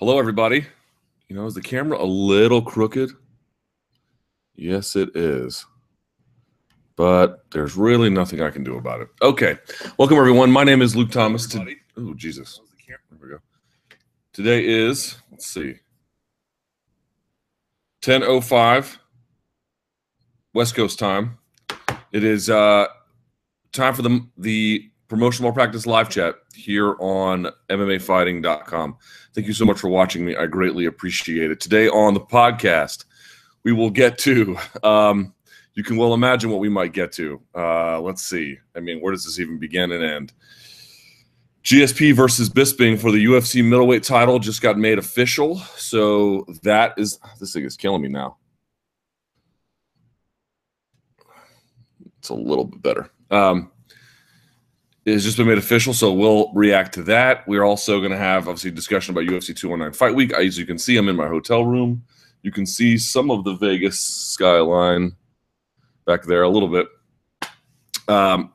Hello, everybody. You know, is the camera a little crooked? Yes, it is. But there's really nothing I can do about it. Okay. Welcome, everyone. My name is Luke Thomas. To- oh, Jesus. There we go. Today is, let's see, 10.05 West Coast time. It is uh, time for the, the promotional malpractice live chat here on MMAfighting.com. Thank you so much for watching me. I greatly appreciate it. Today on the podcast, we will get to, um, you can well imagine what we might get to. Uh, let's see. I mean, where does this even begin and end? GSP versus Bisping for the UFC middleweight title just got made official. So that is, this thing is killing me now. It's a little bit better. Um, has just been made official, so we'll react to that. We're also going to have obviously discussion about UFC 219 Fight Week. As you can see, I'm in my hotel room. You can see some of the Vegas skyline back there a little bit. Um,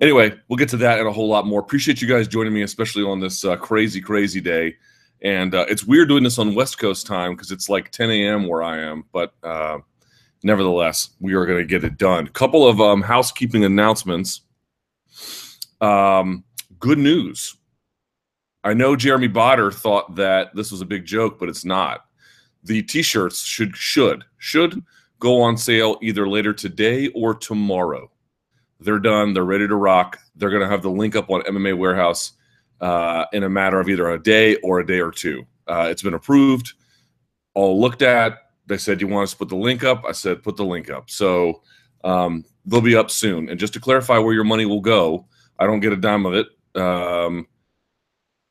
anyway, we'll get to that and a whole lot more. Appreciate you guys joining me, especially on this uh, crazy, crazy day. And uh, it's weird doing this on West Coast time because it's like 10 a.m. where I am, but uh, nevertheless, we are going to get it done. Couple of um, housekeeping announcements. Um, good news. I know Jeremy Botter thought that this was a big joke, but it's not. The t-shirts should should should go on sale either later today or tomorrow. They're done. They're ready to rock. They're going to have the link up on MMA Warehouse uh, in a matter of either a day or a day or two. Uh, it's been approved, all looked at. They said, "You want us to put the link up?" I said, "Put the link up." So um, they'll be up soon. And just to clarify where your money will go, I don't get a dime of it. Um,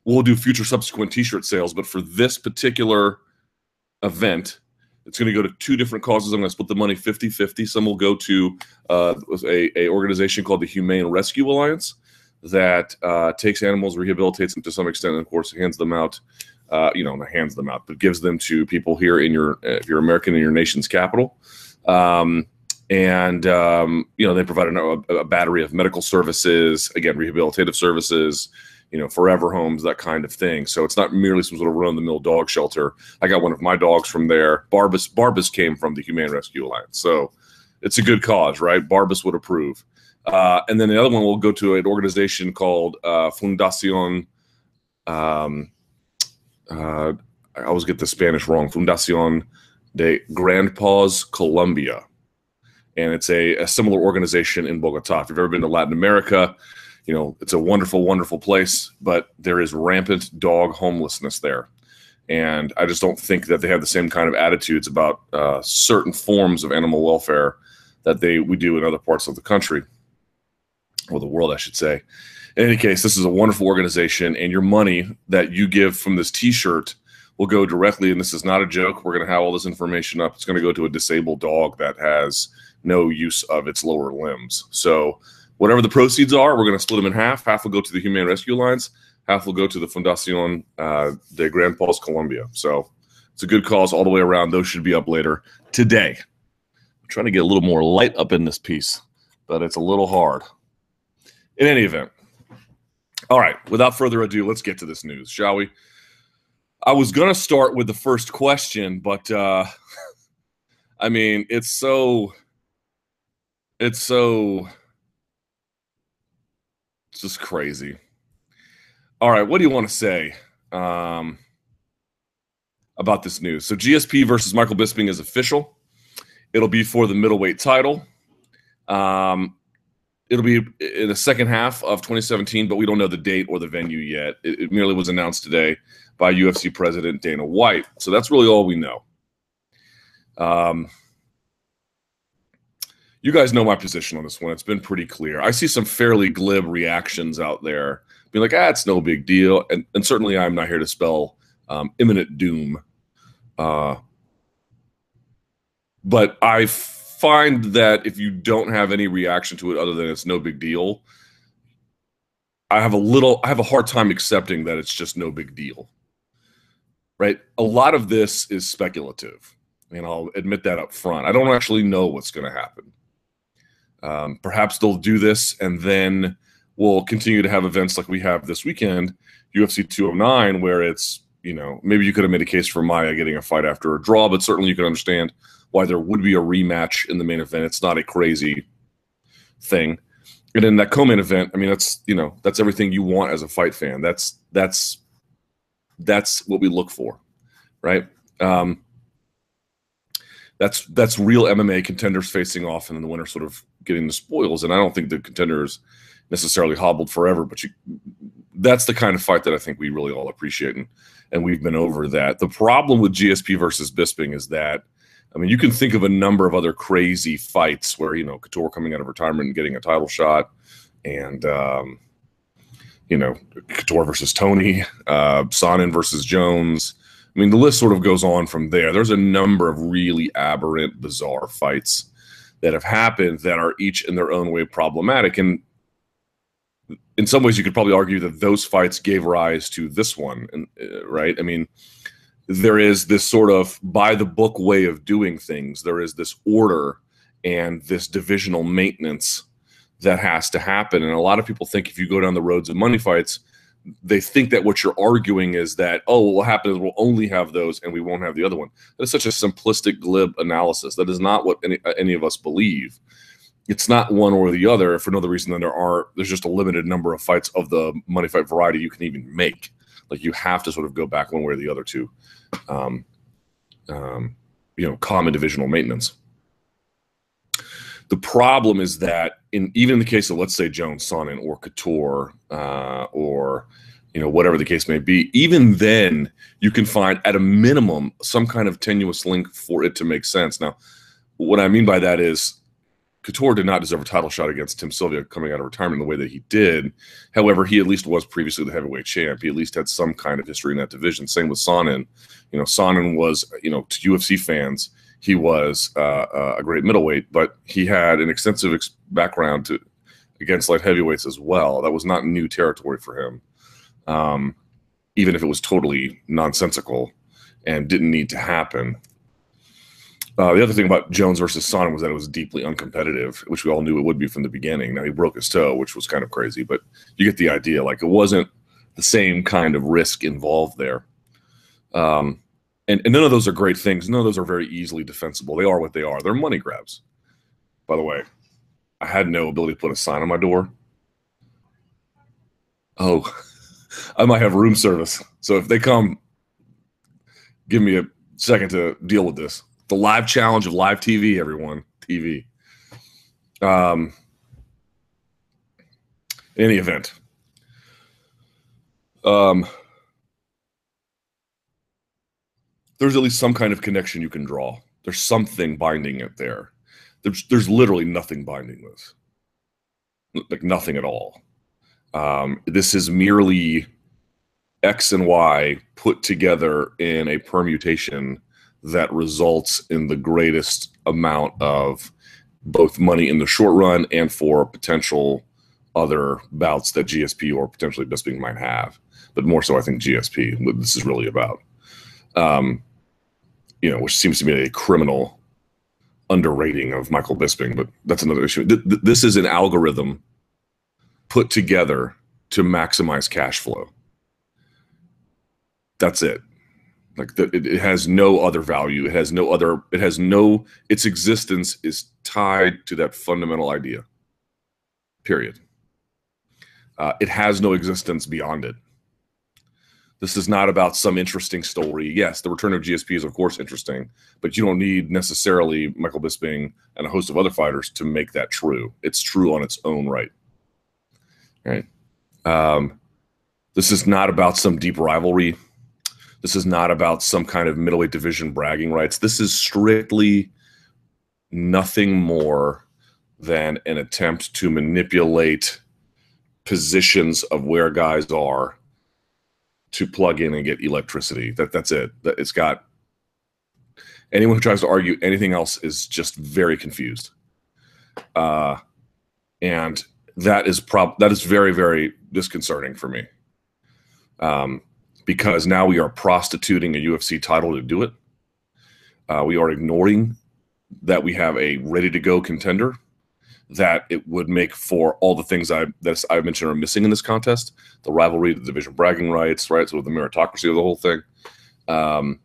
we'll do future subsequent T-shirt sales, but for this particular event, it's going to go to two different causes. I'm going to split the money 50-50. Some will go to uh, a, a organization called the Humane Rescue Alliance that uh, takes animals, rehabilitates them to some extent, and of course hands them out. Uh, you know, hands them out, but gives them to people here in your, if you're American in your nation's capital. Um, and um, you know they provide a, a, battery of medical services again rehabilitative services you know forever homes that kind of thing. So it's not merely some sort of run-of-the-mill dog shelter. I got one of my dogs from there. Barbas barbas came from the humane rescue alliance. So it's a good cause right? Barbas would approve. Uh, and then the other one will go to an organization called uh, fundacion um, uh, i always get the spanish wrong. Fundacion de grandpa's colombia and it's a, a, similar organization in Bogota. If you've ever been to Latin America, you know it's a wonderful, wonderful place, but there is rampant dog homelessness there, and I just don't think that they have the same kind of attitudes about uh, certain forms of animal welfare that they we do in other parts of the country or the world, I should say. In any case, this is a wonderful organization, and your money that you give from this T-shirt will go directly. And this is not a joke. We're going to have all this information up. It's going to go to a disabled dog that has no use of its lower limbs. So whatever the proceeds are, we're going to split them in half. Half will go to the Humane Rescue Alliance. Half will go to the Fundacion uh, de Grandpa's Colombia. So it's a good cause all the way around. Those should be up later today. I'm trying to get a little more light up in this piece, but it's a little hard. In any event, all right, without further ado, let's get to this news, shall we? I was going to start with the first question, but uh, I mean, it's so it's so it's just crazy. All right, what do you want to say um, about this news? So GSP versus Michael Bisping is official. It'll be for the middleweight title. Um, it'll be in the second half of 2017, but we don't know the date or the venue yet. It, it merely was announced today by UFC President Dana White. So that's really all we know. Um, you guys know my position on this one. It's been pretty clear. I see some fairly glib reactions out there, being like, "Ah, it's no big deal," and and certainly I'm not here to spell um, imminent doom. Uh, but I find that if you don't have any reaction to it other than it's no big deal, I have a little, I have a hard time accepting that it's just no big deal. Right? A lot of this is speculative, and I'll admit that up front. I don't actually know what's going to happen. Um, perhaps they'll do this and then we'll continue to have events like we have this weekend, UFC 209, where it's you know, maybe you could have made a case for Maia getting a fight after a draw, but certainly you could understand why there would be a rematch in the main event. It's not a crazy thing. And in that co-main event, I mean, that's you know, that's everything you want as a fight fan. That's that's that's what we look for, right? Um, that's that's real MMA contenders facing off, and then the winner sort of getting the spoils. And I don't think the contenders necessarily hobbled forever, but you, that's the kind of fight that I think we really all appreciate, and and we've been over that. The problem with GSP versus Bisping is that, I mean, you can think of a number of other crazy fights where you know Couture coming out of retirement and getting a title shot, and um, you know Couture versus Tony, uh, Sonnen versus Jones. I mean, the list sort of goes on from there. There's a number of really aberrant, bizarre fights that have happened that are each in their own way problematic. And in some ways, you could probably argue that those fights gave rise to this one, and uh, right? I mean, there is this sort of by the book way of doing things. There is this order and this divisional maintenance that has to happen. And a lot of people think if you go down the roads of money fights, they think that what you're arguing is that oh what will happen is we'll only have those and we won't have the other one. That is such a simplistic glib analysis. That is not what any, any of us believe. It's not one or the other for no other reason than there are there's just a limited number of fights of the money fight variety you can even make. Like you have to sort of go back one way or the other to um, um, you know common divisional maintenance the problem is that in even in the case of let's say Jones Sonnen or Couture uh, or you know whatever the case may be, even then you can find at a minimum some kind of tenuous link for it to make sense. Now, what I mean by that is Couture did not deserve a title shot against Tim Sylvia coming out of retirement the way that he did. However, he at least was previously the heavyweight champ. He at least had some kind of history in that division. Same with Sonnen. You know, Sonnen was, you know, to UFC fans, he was uh, uh, a great middleweight, but he had an extensive ex- background to against light heavyweights as well. That was not new territory for him, um, even if it was totally nonsensical and didn't need to happen. Uh, the other thing about Jones versus Sonnen was that it was deeply uncompetitive, which we all knew it would be from the beginning. Now he broke his toe, which was kind of crazy, but you get the idea. Like it wasn't the same kind of risk involved there. Um, and, and none of those are great things. None of those are very easily defensible. They are what they are. They're money grabs. By the way, I had no ability to put a sign on my door. Oh, I might have room service. So if they come, give me a second to deal with this. The live challenge of live TV, everyone. TV. Um, any event. Um, there's at least some kind of connection you can draw. There's something binding it there. There's there's literally nothing binding this, like nothing at all. Um, this is merely X and Y put together in a permutation that results in the greatest amount of both money in the short run and for potential other bouts that GSP or potentially Bisping might have. But more so, I think GSP. What this is really about. Um, you know, which seems to be a criminal underrating of Michael Bisping, but that's another issue. Th- th- this is an algorithm put together to maximize cash flow. That's it. Like the, it, it has no other value. It has no other. It has no. Its existence is tied to that fundamental idea. Period. Uh, it has no existence beyond it. This is not about some interesting story. Yes, the return of GSP is of course interesting, but you don't need necessarily Michael Bisping and a host of other fighters to make that true. It's true on its own right. Right. Um, this is not about some deep rivalry. This is not about some kind of middleweight division bragging rights. This is strictly nothing more than an attempt to manipulate positions of where guys are to plug in and get electricity. That that's it. That it's got anyone who tries to argue anything else is just very confused. Uh, and that is prob that is very very disconcerting for me. Um, because now we are prostituting a UFC title to do it. Uh, we are ignoring that we have a ready to go contender that it would make for all the things I that I mentioned are missing in this contest: the rivalry, the division bragging rights, right? So the meritocracy of the whole thing. Um,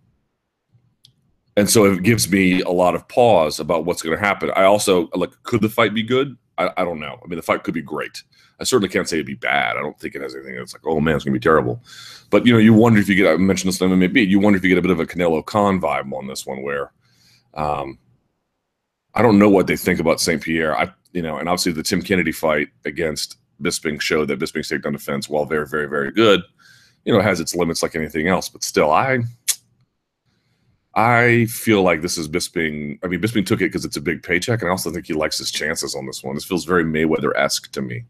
and so it gives me a lot of pause about what's going to happen. I also like, could the fight be good? I, I don't know. I mean, the fight could be great. I certainly can't say it'd be bad. I don't think it has anything that's like, oh man, it's gonna be terrible. But you know, you wonder if you get. I mentioned this on maybe you wonder if you get a bit of a Canelo Khan vibe on this one, where, um, I don't know what they think about St. Pierre. I you know, and obviously the Tim Kennedy fight against Bisping showed that Bisping's takedown defense, while very, very, very good, you know, has its limits like anything else. But still, I I feel like this is Bisping. I mean, Bisping took it because it's a big paycheck, and I also think he likes his chances on this one. This feels very Mayweather esque to me.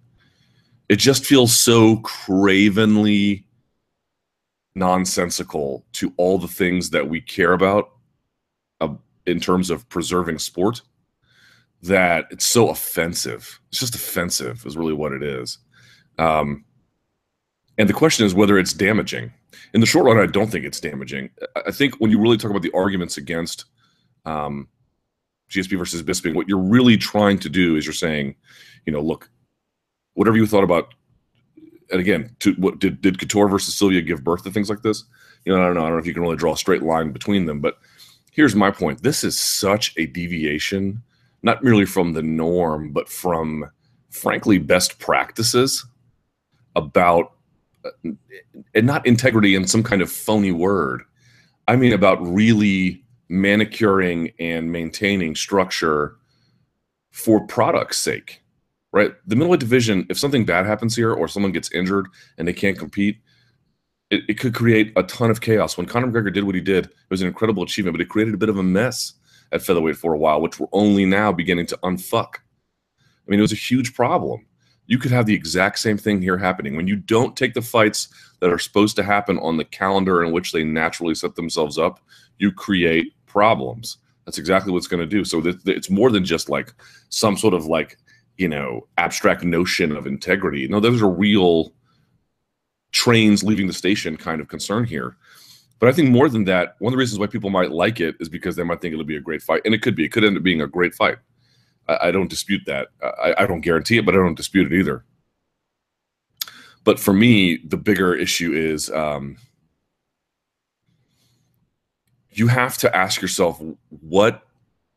It just feels so cravenly nonsensical to all the things that we care about uh, in terms of preserving sport that it's so offensive. It's just offensive, is really what it is. Um, and the question is whether it's damaging in the short run, I don't think it's damaging. I think when you really talk about the arguments against um, GSP versus Bisping, what you're really trying to do is you're saying, you know, look, whatever you thought about, and again, to, what did did Couture versus Sylvia give birth to things like this? You know, I don't know. I don't know if you can really draw a straight line between them, but here's my point: this is such a deviation, not merely from the norm, but from, frankly, best practices about uh, and not integrity in some kind of phony word. I mean about really manicuring and maintaining structure for product's sake. Right? The middleweight division, if something bad happens here or someone gets injured and they can't compete, it, it could create a ton of chaos. When Conor McGregor did what he did, it was an incredible achievement, but it created a bit of a mess at featherweight for a while, which we're only now beginning to unfuck. I mean, it was a huge problem. You could have the exact same thing here happening. When you don't take the fights that are supposed to happen on the calendar in which they naturally set themselves up you create problems. That's exactly what's going to do. So th- th- it's more than just like some sort of like you know abstract notion of integrity. No there's a real trains leaving the station kind of concern here but i think more than that one of the reasons why people might like it is because they might think it'll be a great fight and it could be it could end up being a great fight I, I don't dispute that. I, I don't guarantee it, but I don't dispute it either. But for me, the bigger issue is um, you have to ask yourself what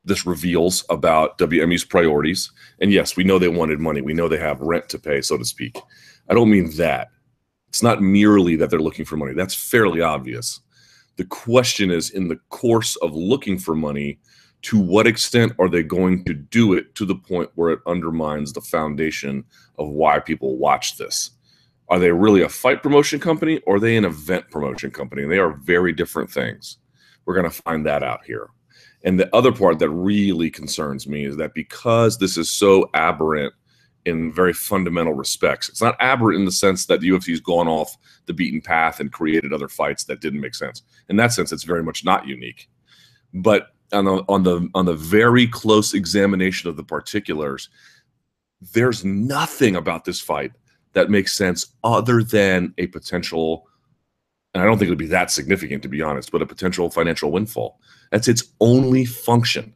this reveals about WME's priorities. And yes, we know they wanted money. We know they have rent to pay, so to speak. I don't mean that. It's not merely that they're looking for money. That's fairly obvious. The question is in the course of looking for money, to what extent are they going to do it to the point where it undermines the foundation of why people watch this? Are they really a fight promotion company or are they an event promotion company? And they are very different things. We're going to find that out here. And the other part that really concerns me is that because this is so aberrant in very fundamental respects, it's not aberrant in the sense that the UFC has gone off the beaten path and created other fights that didn't make sense. In that sense, it's very much not unique. But on the on the on the very close examination of the particulars, there's nothing about this fight that makes sense other than a potential and I don't think it would be that significant to be honest, but a potential financial windfall. That's its only function.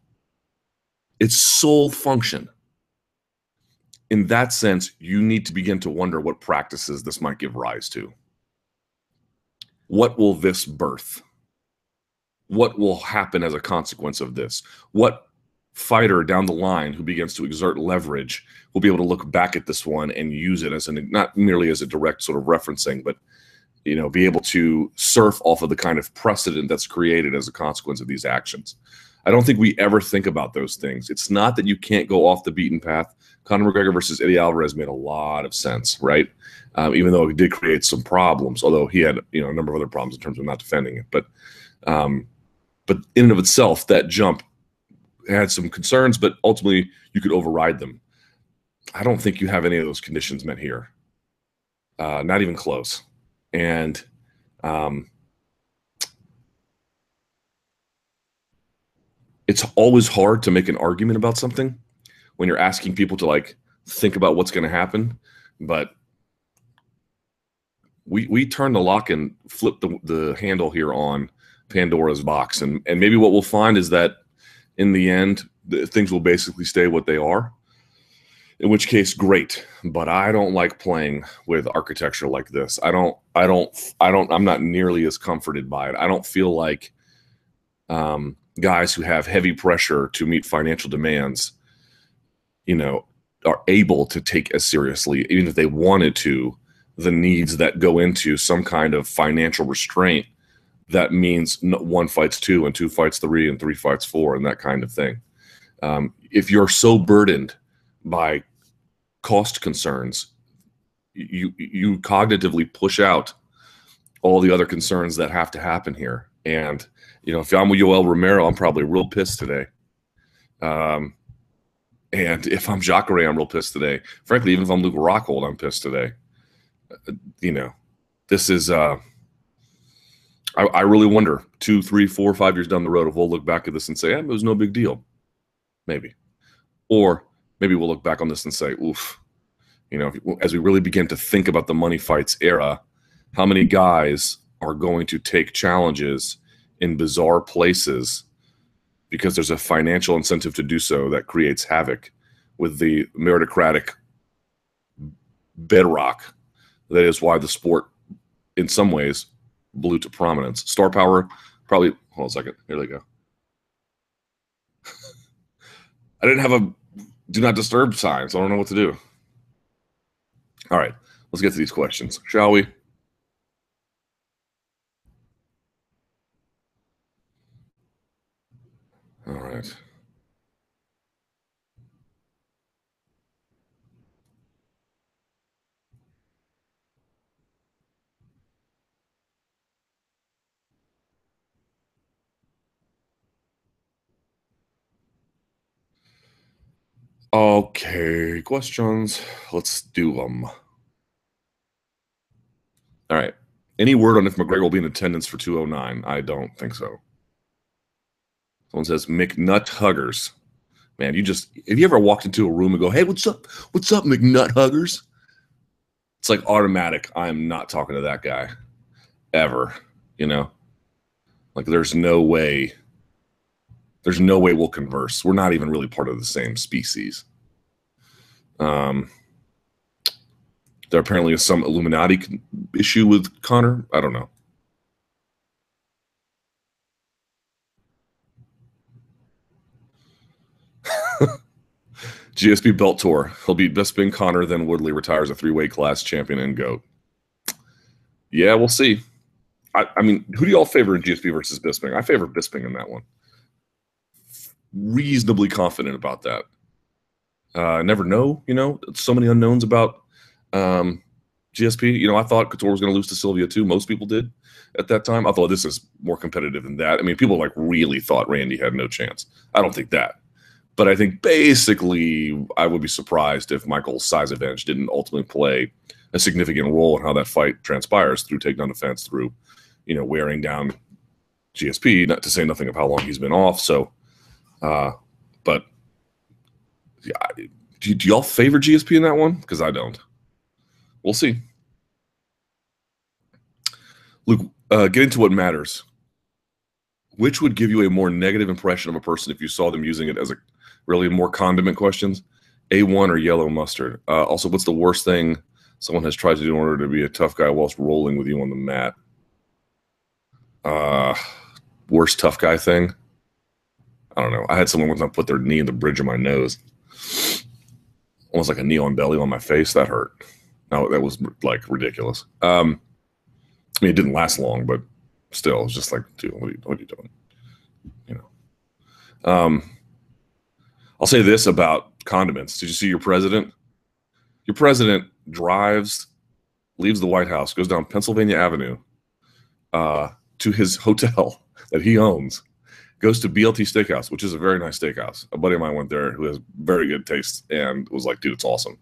Its sole function. In that sense, you need to begin to wonder what practices this might give rise to. What will this birth? what will happen as a consequence of this? What fighter down the line who begins to exert leverage will be able to look back at this one and use it as an not merely as a direct sort of referencing, but you know, be able to surf off of the kind of precedent that's created as a consequence of these actions. I don't think we ever think about those things. It's not that you can't go off the beaten path. Conor McGregor versus Eddie Alvarez made a lot of sense, right? Um, even though it did create some problems, although he had you know a number of other problems in terms of not defending it. But um, but in and of itself, that jump had some concerns, but ultimately you could override them. I don't think you have any of those conditions met here. Uh, not even close. And um, it's always hard to make an argument about something when you're asking people to like think about what's going to happen. But we we turn the lock and flip the, the handle here on Pandora's box, and and maybe what we'll find is that in the end, the, things will basically stay what they are. in which case great but i don't like playing with architecture like this i don't i don't i don't i'm not nearly as comforted by it i don't feel like um, guys who have heavy pressure to meet financial demands you know are able to take as seriously even if they wanted to the needs that go into some kind of financial restraint that means one fights two and two fights three and three fights four and that kind of thing um, if you're so burdened by cost concerns, you you cognitively push out all the other concerns that have to happen here. And you know, if I'm with Yoel Romero, I'm probably real pissed today. Um, and if I'm Jacare, I'm real pissed today. Frankly, even if I'm Luke Rockhold, I'm pissed today. Uh, you know, this is. Uh, I, I really wonder two, three, four, five years down the road if we'll look back at this and say, eh, "it was no big deal," maybe, or maybe we'll look back on this and say, oof, you know, as we really begin to think about the money fights era, how many guys are going to take challenges in bizarre places because there's a financial incentive to do so that creates havoc with the meritocratic bedrock that is why the sport in some ways blew to prominence star power probably hold on a second here they go i didn't have a do not disturb sign so I don't know what to do. All right, let's get to these questions, shall we? All right. Okay, questions. Let's do them. All right. Any word on if McGregor will be in attendance for 209? I don't think so. Someone says McNut Huggers. Man, you just have you ever walked into a room and go, "Hey, what's up? What's up, McNut Huggers?" It's like automatic. I am not talking to that guy ever. You know, like there's no way there's no way we'll converse. We're not even really part of the same species. Um, there apparently is some Illuminati issue with Conor. I don't know. GSP Belt Tour. He'll beat Bisping, Conor, then Woodley retires a three way class champion and GOAT. Yeah, we'll see. I, I mean, who do y'all favor in GSP versus Bisping? I favor Bisping in that one reasonably confident about that. Uh, never know, you know, so many unknowns about um, GSP. You know, I thought Couture was going to lose to Sylvia too. Most people did at that time. I thought this is more competitive than that. I mean, people like really thought Randy had no chance. I don't think that. But I think basically, I would be surprised if Michael's size advantage didn't ultimately play a significant role in how that fight transpires through takedown defense, through, you know, wearing down GSP, not to say nothing of how long he's been off. So, uh, do, do y'all favor GSP in that one? Because I don't. We'll see. Luke, uh, get into what matters. Which would give you a more negative impression of a person if you saw them using it as a really more condiment questions? A1 or yellow mustard? Uh, also, what's the worst thing someone has tried to do in order to be a tough guy whilst rolling with you on the mat? Uh, worst tough guy thing? I don't know. I had someone one time put their knee in the bridge of my nose, almost like a knee on belly on my face. That hurt. No, that was like ridiculous. Um, I mean, it didn't last long, but still, it's just like, dude, what are you, what are you doing? You know. Um, I'll say this about condiments. Did you see your president? Your president drives, leaves the White House, goes down Pennsylvania Avenue uh, to his hotel that he owns goes to BLT Steakhouse, which is a very nice steakhouse. A buddy of mine went there who has very good taste and was like, dude, it's awesome.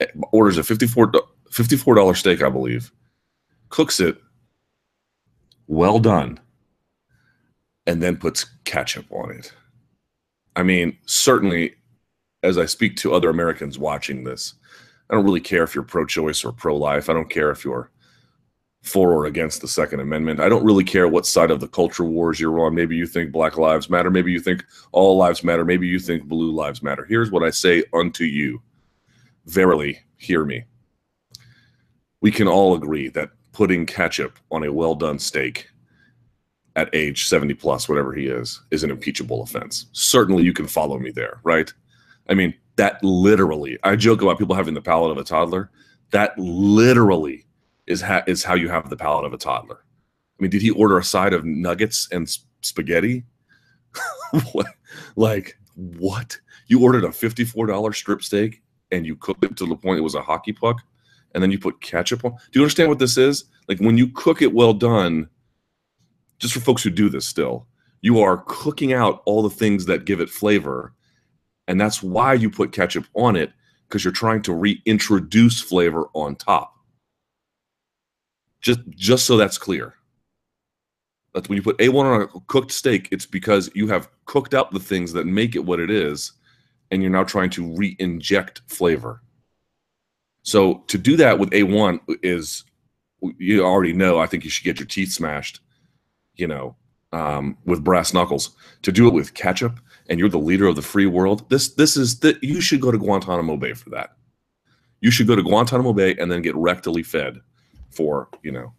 Eh, orders a $54, $54 steak, I believe, cooks it well done, and then puts ketchup on it. I mean, certainly, as I speak to other Americans watching this, I don't really care if you're pro choice or pro life. I don't care if you're for or against the Second Amendment. I don't really care what side of the culture wars you're on. Maybe you think Black Lives Matter. Maybe you think all lives matter. Maybe you think blue lives matter. Here's what I say unto you verily, hear me. We can all agree that putting ketchup on a well done steak at age 70 plus, whatever he is, is an impeachable offense. Certainly you can follow me there, right? I mean, that literally, I joke about people having the palate of a toddler. That literally is, ha- is how you have the palate of a toddler. I mean, did he order a side of nuggets and sp- spaghetti? what? Like, what? You ordered a $54 strip steak and you cooked it to the point it was a hockey puck and then you put ketchup on. Do you understand what this is? Like, when you cook it well done, just for folks who do this still, you are cooking out all the things that give it flavor. And that's why you put ketchup on it because you're trying to reintroduce flavor on top. Just just so that's clear. That's when you put A1 on a cooked steak, it's because you have cooked out the things that make it what it is, and you're now trying to re-inject flavor. So to do that with A1 is you already know, I think you should get your teeth smashed you know, um, with brass knuckles. To do it with ketchup, and you're the leader of the free world. This this is that you should go to Guantanamo Bay for that. You should go to Guantanamo Bay and then get rectally fed for you know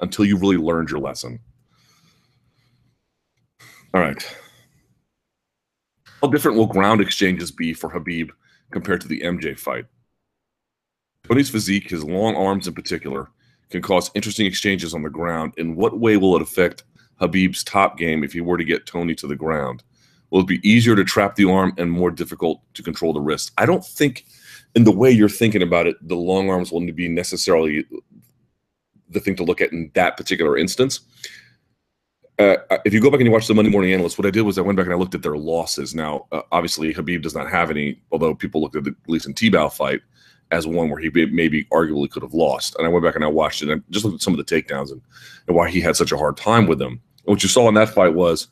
until you really learned your lesson. All right. How different will ground exchanges be for Khabib compared to the MJ fight? Tony's physique, his long arms in particular, can cause interesting exchanges on the ground. In what way will it affect Khabib's top game if he were to get Tony to the ground? Will it be easier to trap the arm and more difficult to control the wrist? I don't think, in the way you're thinking about it, the long arms will be necessarily the thing to look at in that particular instance. Uh, if you go back and you watch the Monday Morning Analyst, what I did was I went back and I looked at their losses. Now, uh, obviously, Khabib does not have any, although people looked at the Gleison Tibau fight as one where he maybe arguably could have lost. And I went back and I watched it and I just looked at some of the takedowns and, and why he had such a hard time with them. And what you saw in that fight was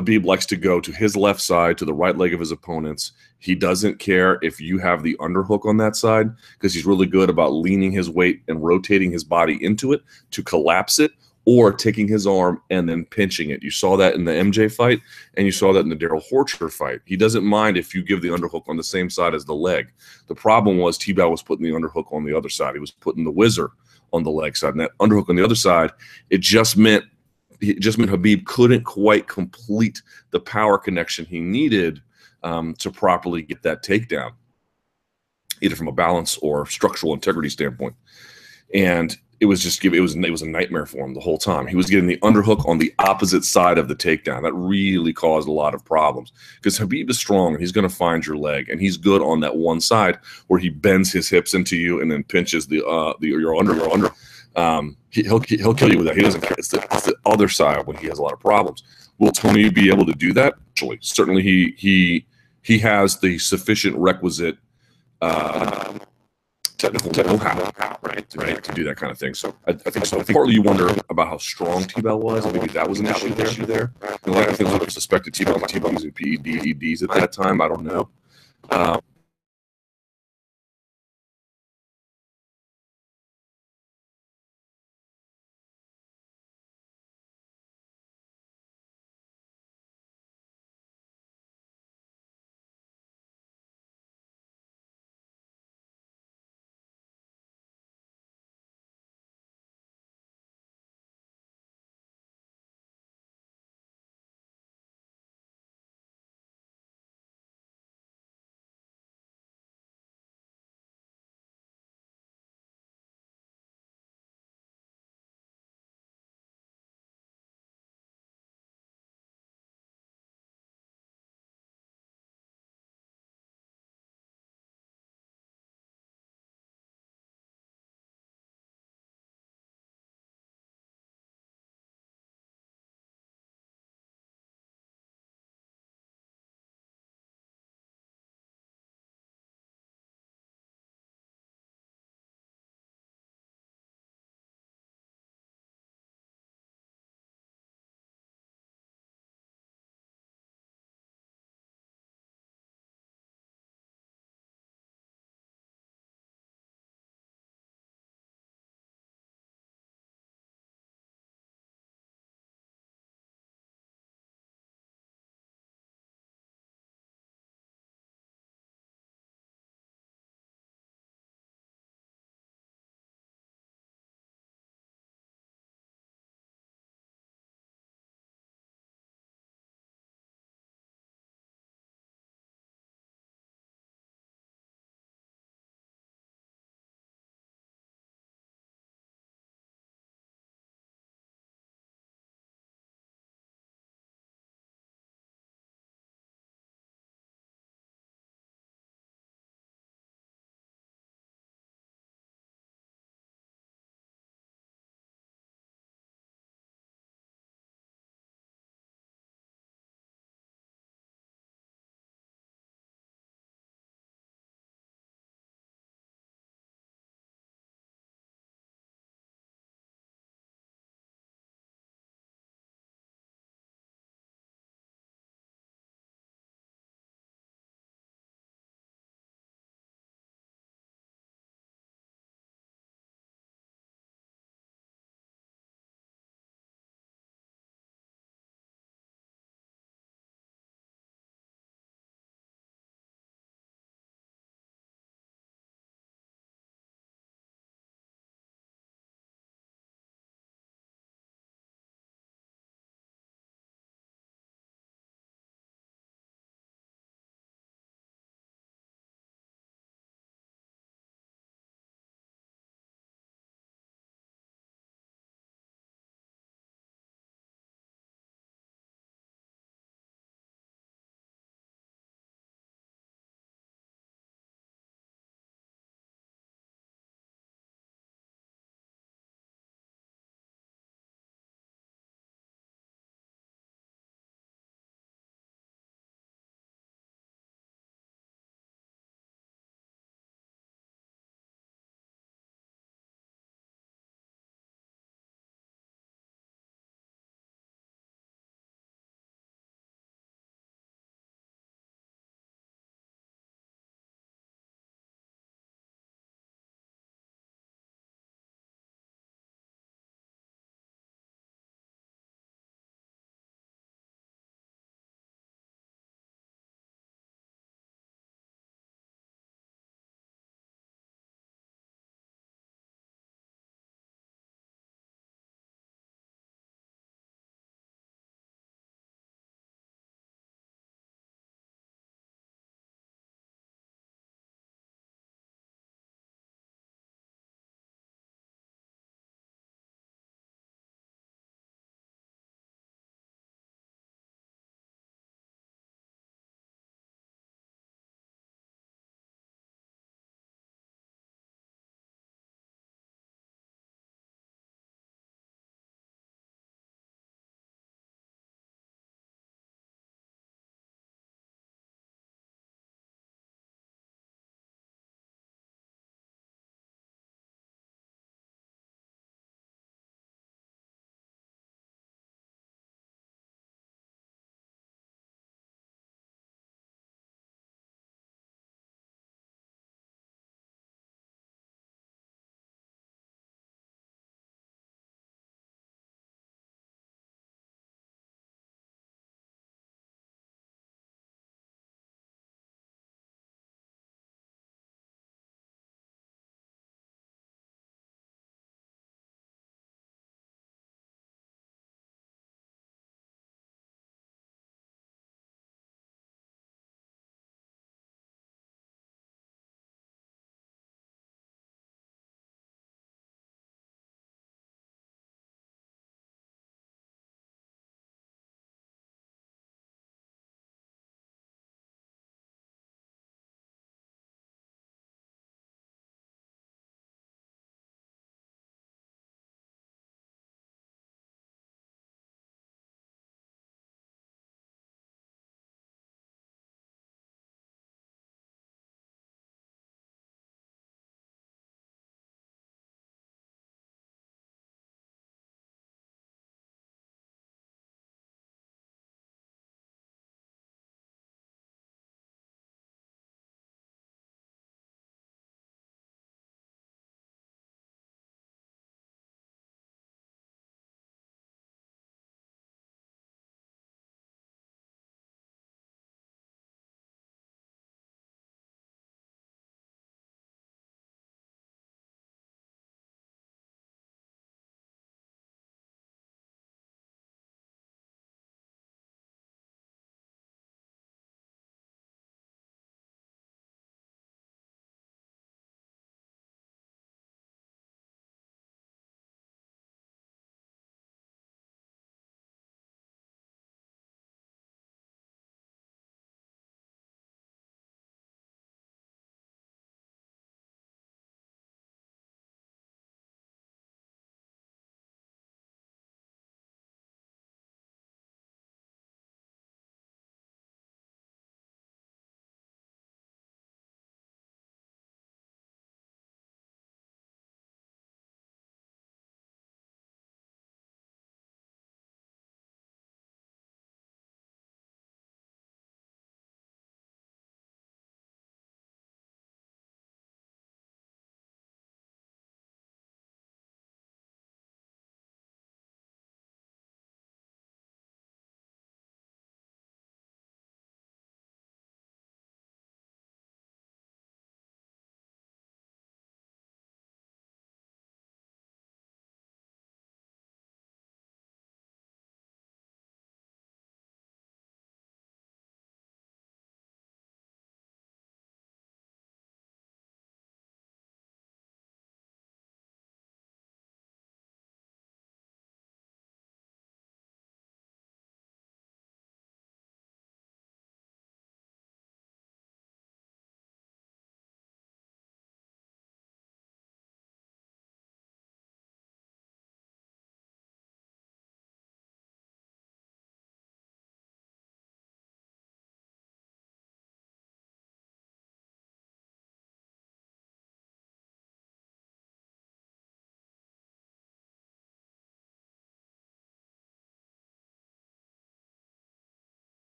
Khabib likes to go to his left side, to the right leg of his opponents. He doesn't care if you have the underhook on that side because he's really good about leaning his weight and rotating his body into it to collapse it or taking his arm and then pinching it. You saw that in the MJ fight, and you saw that in the Darrell Horcher fight. He doesn't mind if you give the underhook on the same side as the leg. The problem was Tibau was putting the underhook on the other side. He was putting the whizzer on the leg side, and that underhook on the other side, it just meant meant Khabib couldn't quite complete the power connection he needed um, to properly get that takedown, either from a balance or structural integrity standpoint. And it was just it was it was a nightmare for him the whole time. He was getting the underhook on the opposite side of the takedown. That really caused a lot of problems because Khabib is strong and he's going to find your leg and he's good on that one side where he bends his hips into you and then pinches the uh the your under your under. Um, he, will he'll kill you with that. He doesn't care. It's the, it's the other side when he has a lot of problems. Will Tony be able to do that? Actually, certainly he he he has the sufficient requisite. Uh, technical know-how, right, to, right, to do that kind of thing. So I, I think so. Partly you wonder about how strong Tibau was, maybe that was an issue there. Issue there. a lot of things would have suspected Tibau, Tibau using PEDs at that time. I don't know. Um,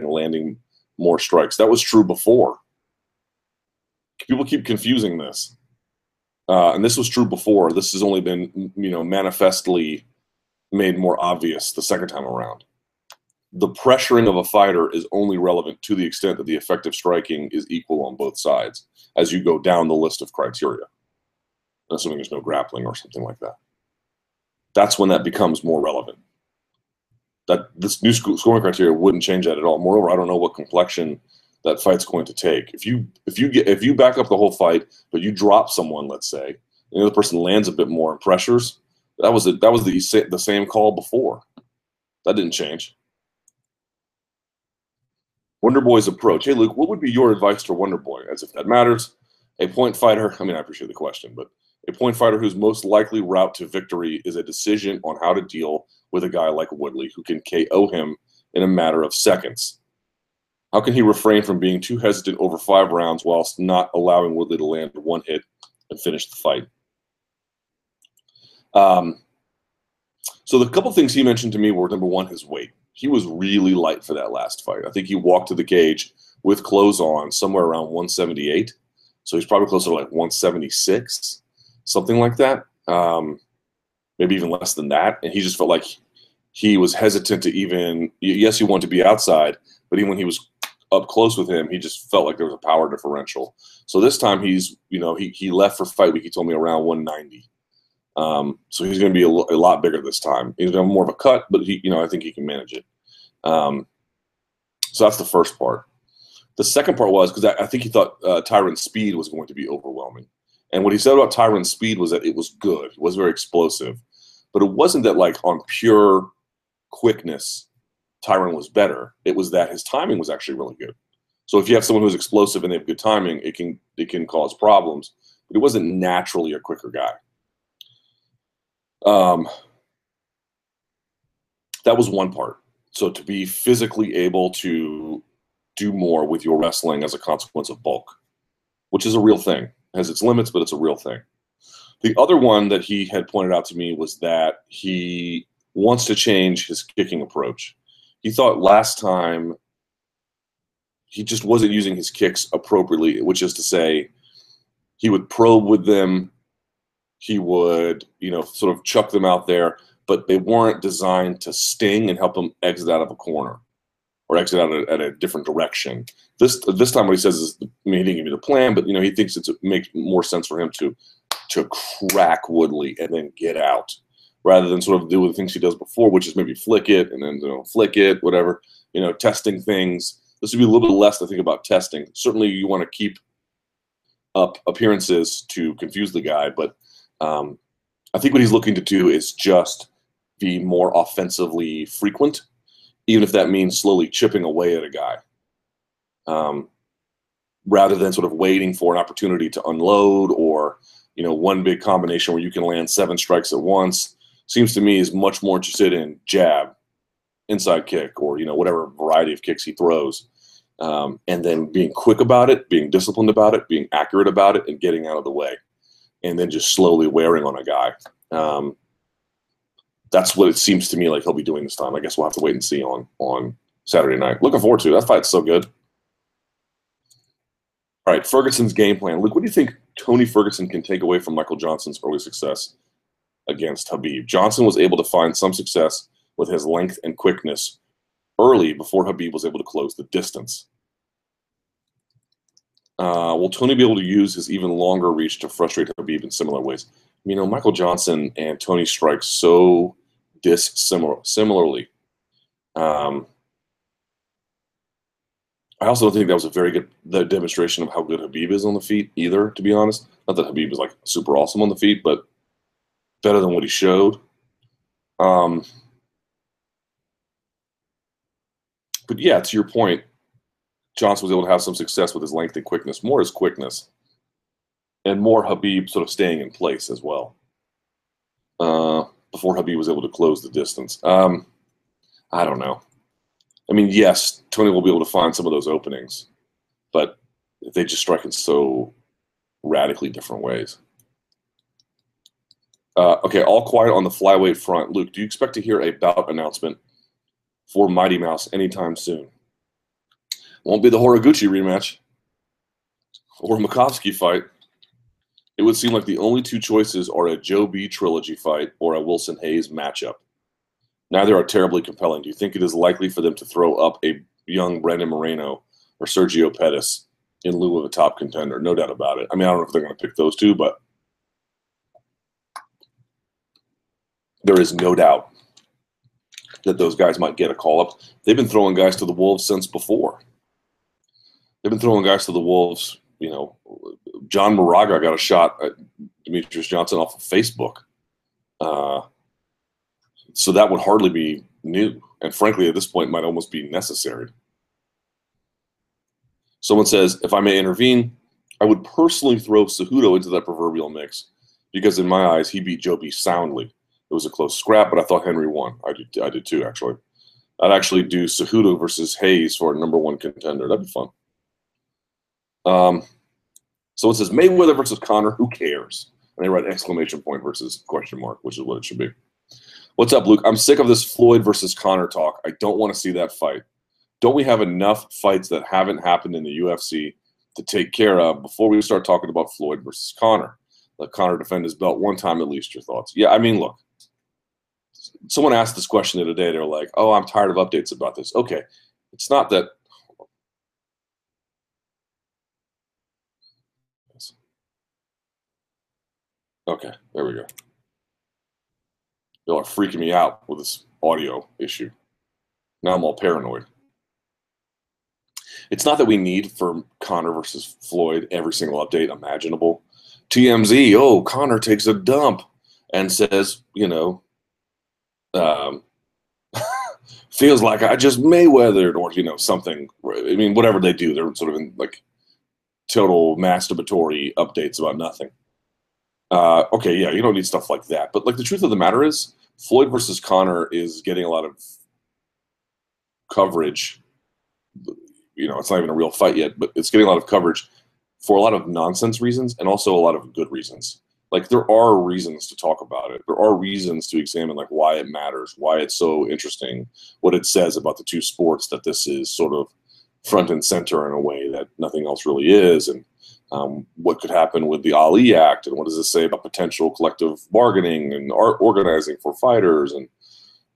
landing more strikes. That was true before. People keep confusing this. Uh, and this was true before. This has only been, you know, manifestly made more obvious the second time around. The pressuring of a fighter is only relevant to the extent that the effective striking is equal on both sides as you go down the list of criteria, assuming there's no grappling or something like that. That's when that becomes more relevant. That this new scoring criteria wouldn't change that at all. Moreover, I don't know what complexion that fight's going to take. If you if you get if you back up the whole fight, but you drop someone, let's say, and the other person lands a bit more and pressures, that was a, that was the the same call before. That didn't change. Wonderboy's approach. Hey, Luke, what would be your advice to Wonderboy? As if that matters. A point fighter. I mean, I appreciate the question, but a point fighter whose most likely route to victory is a decision on how to deal with a guy like Woodley, who can KO him in a matter of seconds. How can he refrain from being too hesitant over five rounds whilst not allowing Woodley to land one hit and finish the fight? Um, so the couple things he mentioned to me were number one, his weight. He was really light for that last fight. I think he walked to the cage with clothes on somewhere around 178. So he's probably closer to like 176, something like that. Um, maybe even less than that. And he just felt like he was hesitant to even, yes, he wanted to be outside, but even when he was up close with him, he just felt like there was a power differential. So this time he's, you know, he, he left for fight week. He told me around 190. Um, so he's going to be a, a, lot bigger this time. He's going to have more of a cut, but he, you know, I think he can manage it. Um, so that's the first part. The second part was because I, I, think he thought uh, Tyron's speed was going to be overwhelming. And what he said about Tyron's speed was that it was good, it was very explosive, but it wasn't that like on pure quickness, Tyron was better. It was that his timing was actually really good. So if you have someone who's explosive and they have good timing, it can it can cause problems. But he wasn't naturally a quicker guy. Um, that was one part. So to be physically able to do more with your wrestling as a consequence of bulk, which is a real thing, has its limits, but it's a real thing. The other one that he had pointed out to me was that he wants to change his kicking approach. He thought last time he just wasn't using his kicks appropriately, which is to say, he would probe with them he would, you know, sort of chuck them out there, but they weren't designed to sting and help him exit out of a corner or exit out at, a different direction. This this time, what he says is, I mean, he didn't give me the plan, but you know, he thinks it makes more sense for him to to crack Woodley and then get out, rather than sort of do the things he does before, which is maybe flick it and then you know flick it, whatever. You know, testing things. This would be a little bit less to think about testing. Certainly, you want to keep up appearances to confuse the guy, but um, I think what he's looking to do is just be more offensively frequent, even if that means slowly chipping away at a guy, um, rather than sort of waiting for an opportunity to unload or you know one big combination where you can land seven strikes at once. Seems to me is much more interested in jab, inside kick, or you know whatever variety of kicks he throws. Um, and then being quick about it, being disciplined about it, being accurate about it, and getting out of the way and then just slowly wearing on a guy. Um, that's what it seems to me like he'll be doing this time. I guess we'll have to wait and see on on Saturday night. Looking forward to it. That fight's so good. All right, Ferguson's game plan. Luke, what do you think Tony Ferguson can take away from Michael Johnson's early success against Khabib? Johnson was able to find some success with his length and quickness early before Khabib was able to close the distance. Uh, will Tony be able to use his even longer reach to frustrate Khabib in similar ways? You know, Michael Johnson and Tony strike so dissimilar similarly. Um, I also don't think that was a very good demonstration of how good Khabib is on the feet either. To be honest, not that Khabib is like super awesome on the feet, but better than what he showed. Um, but yeah, to your point, Johnson was able to have some success with his length and quickness, more his quickness, and more Khabib sort of staying in place as well. Uh, before Khabib was able to close the distance. Um, I don't know. I mean, yes, Tony will be able to find some of those openings, but they just strike in so radically different ways. Uh, okay, all quiet on the flyweight front. Luke, do you expect to hear a bout announcement for Mighty Mouse anytime soon? Won't be the Horiguchi rematch or Makovsky fight. It would seem like the only two choices are a Joe B trilogy fight or a Wilson Reis matchup. Neither are terribly compelling. Do you think it is likely for them to throw up a young Brandon Moreno or Sergio Pettis in lieu of a top contender? No doubt about it. I mean, I don't know if they're going to pick those two, but there is no doubt that those guys might get a call up. They've been throwing guys to the Wolves since before. They've been throwing guys to the Wolves. You know, John Moraga got a shot at Demetrious Johnson off of Facebook. Uh, so that would hardly be new. And frankly, at this point, might almost be necessary. Someone says, if I may intervene, I would personally throw Cejudo into that proverbial mix because, in my eyes, he beat Joe B soundly. It was a close scrap, but I thought Henry won. I did, I did too, actually. I'd actually do Cejudo versus Reis for a number one contender. That'd be fun. Um, so it says Mayweather versus Conor. Who cares? And they write exclamation point versus question mark, which is what it should be. What's up, Luke? I'm sick of this Floyd versus Conor talk. I don't want to see that fight. Don't we have enough fights that haven't happened in the UFC to take care of before we start talking about Floyd versus Conor? Let Conor defend his belt one time at least. Your thoughts? Yeah, I mean, look, someone asked this question the other day. They're like, "Oh, I'm tired of updates about this." Okay, it's not that. Okay, there we go. Y'all are freaking me out with this audio issue. Now I'm all paranoid. It's not that we need for Conor versus Floyd every single update imaginable. TMZ, oh, Conor takes a dump and says, you know, um, feels like I just Mayweathered or you know something. I mean, whatever they do, they're sort of in like total masturbatory updates about nothing. Uh, okay, yeah, you don't need stuff like that. But like the truth of the matter is, Floyd versus Conor is getting a lot of coverage. You know, it's not even a real fight yet, but it's getting a lot of coverage for a lot of nonsense reasons and also a lot of good reasons. Like there are reasons to talk about it. There are reasons to examine like why it matters why it's so interesting what it says about the two sports that this is sort of front and center in a way that nothing else really is. And um, what could happen with the ali act and what does this say about potential collective bargaining and organizing for fighters and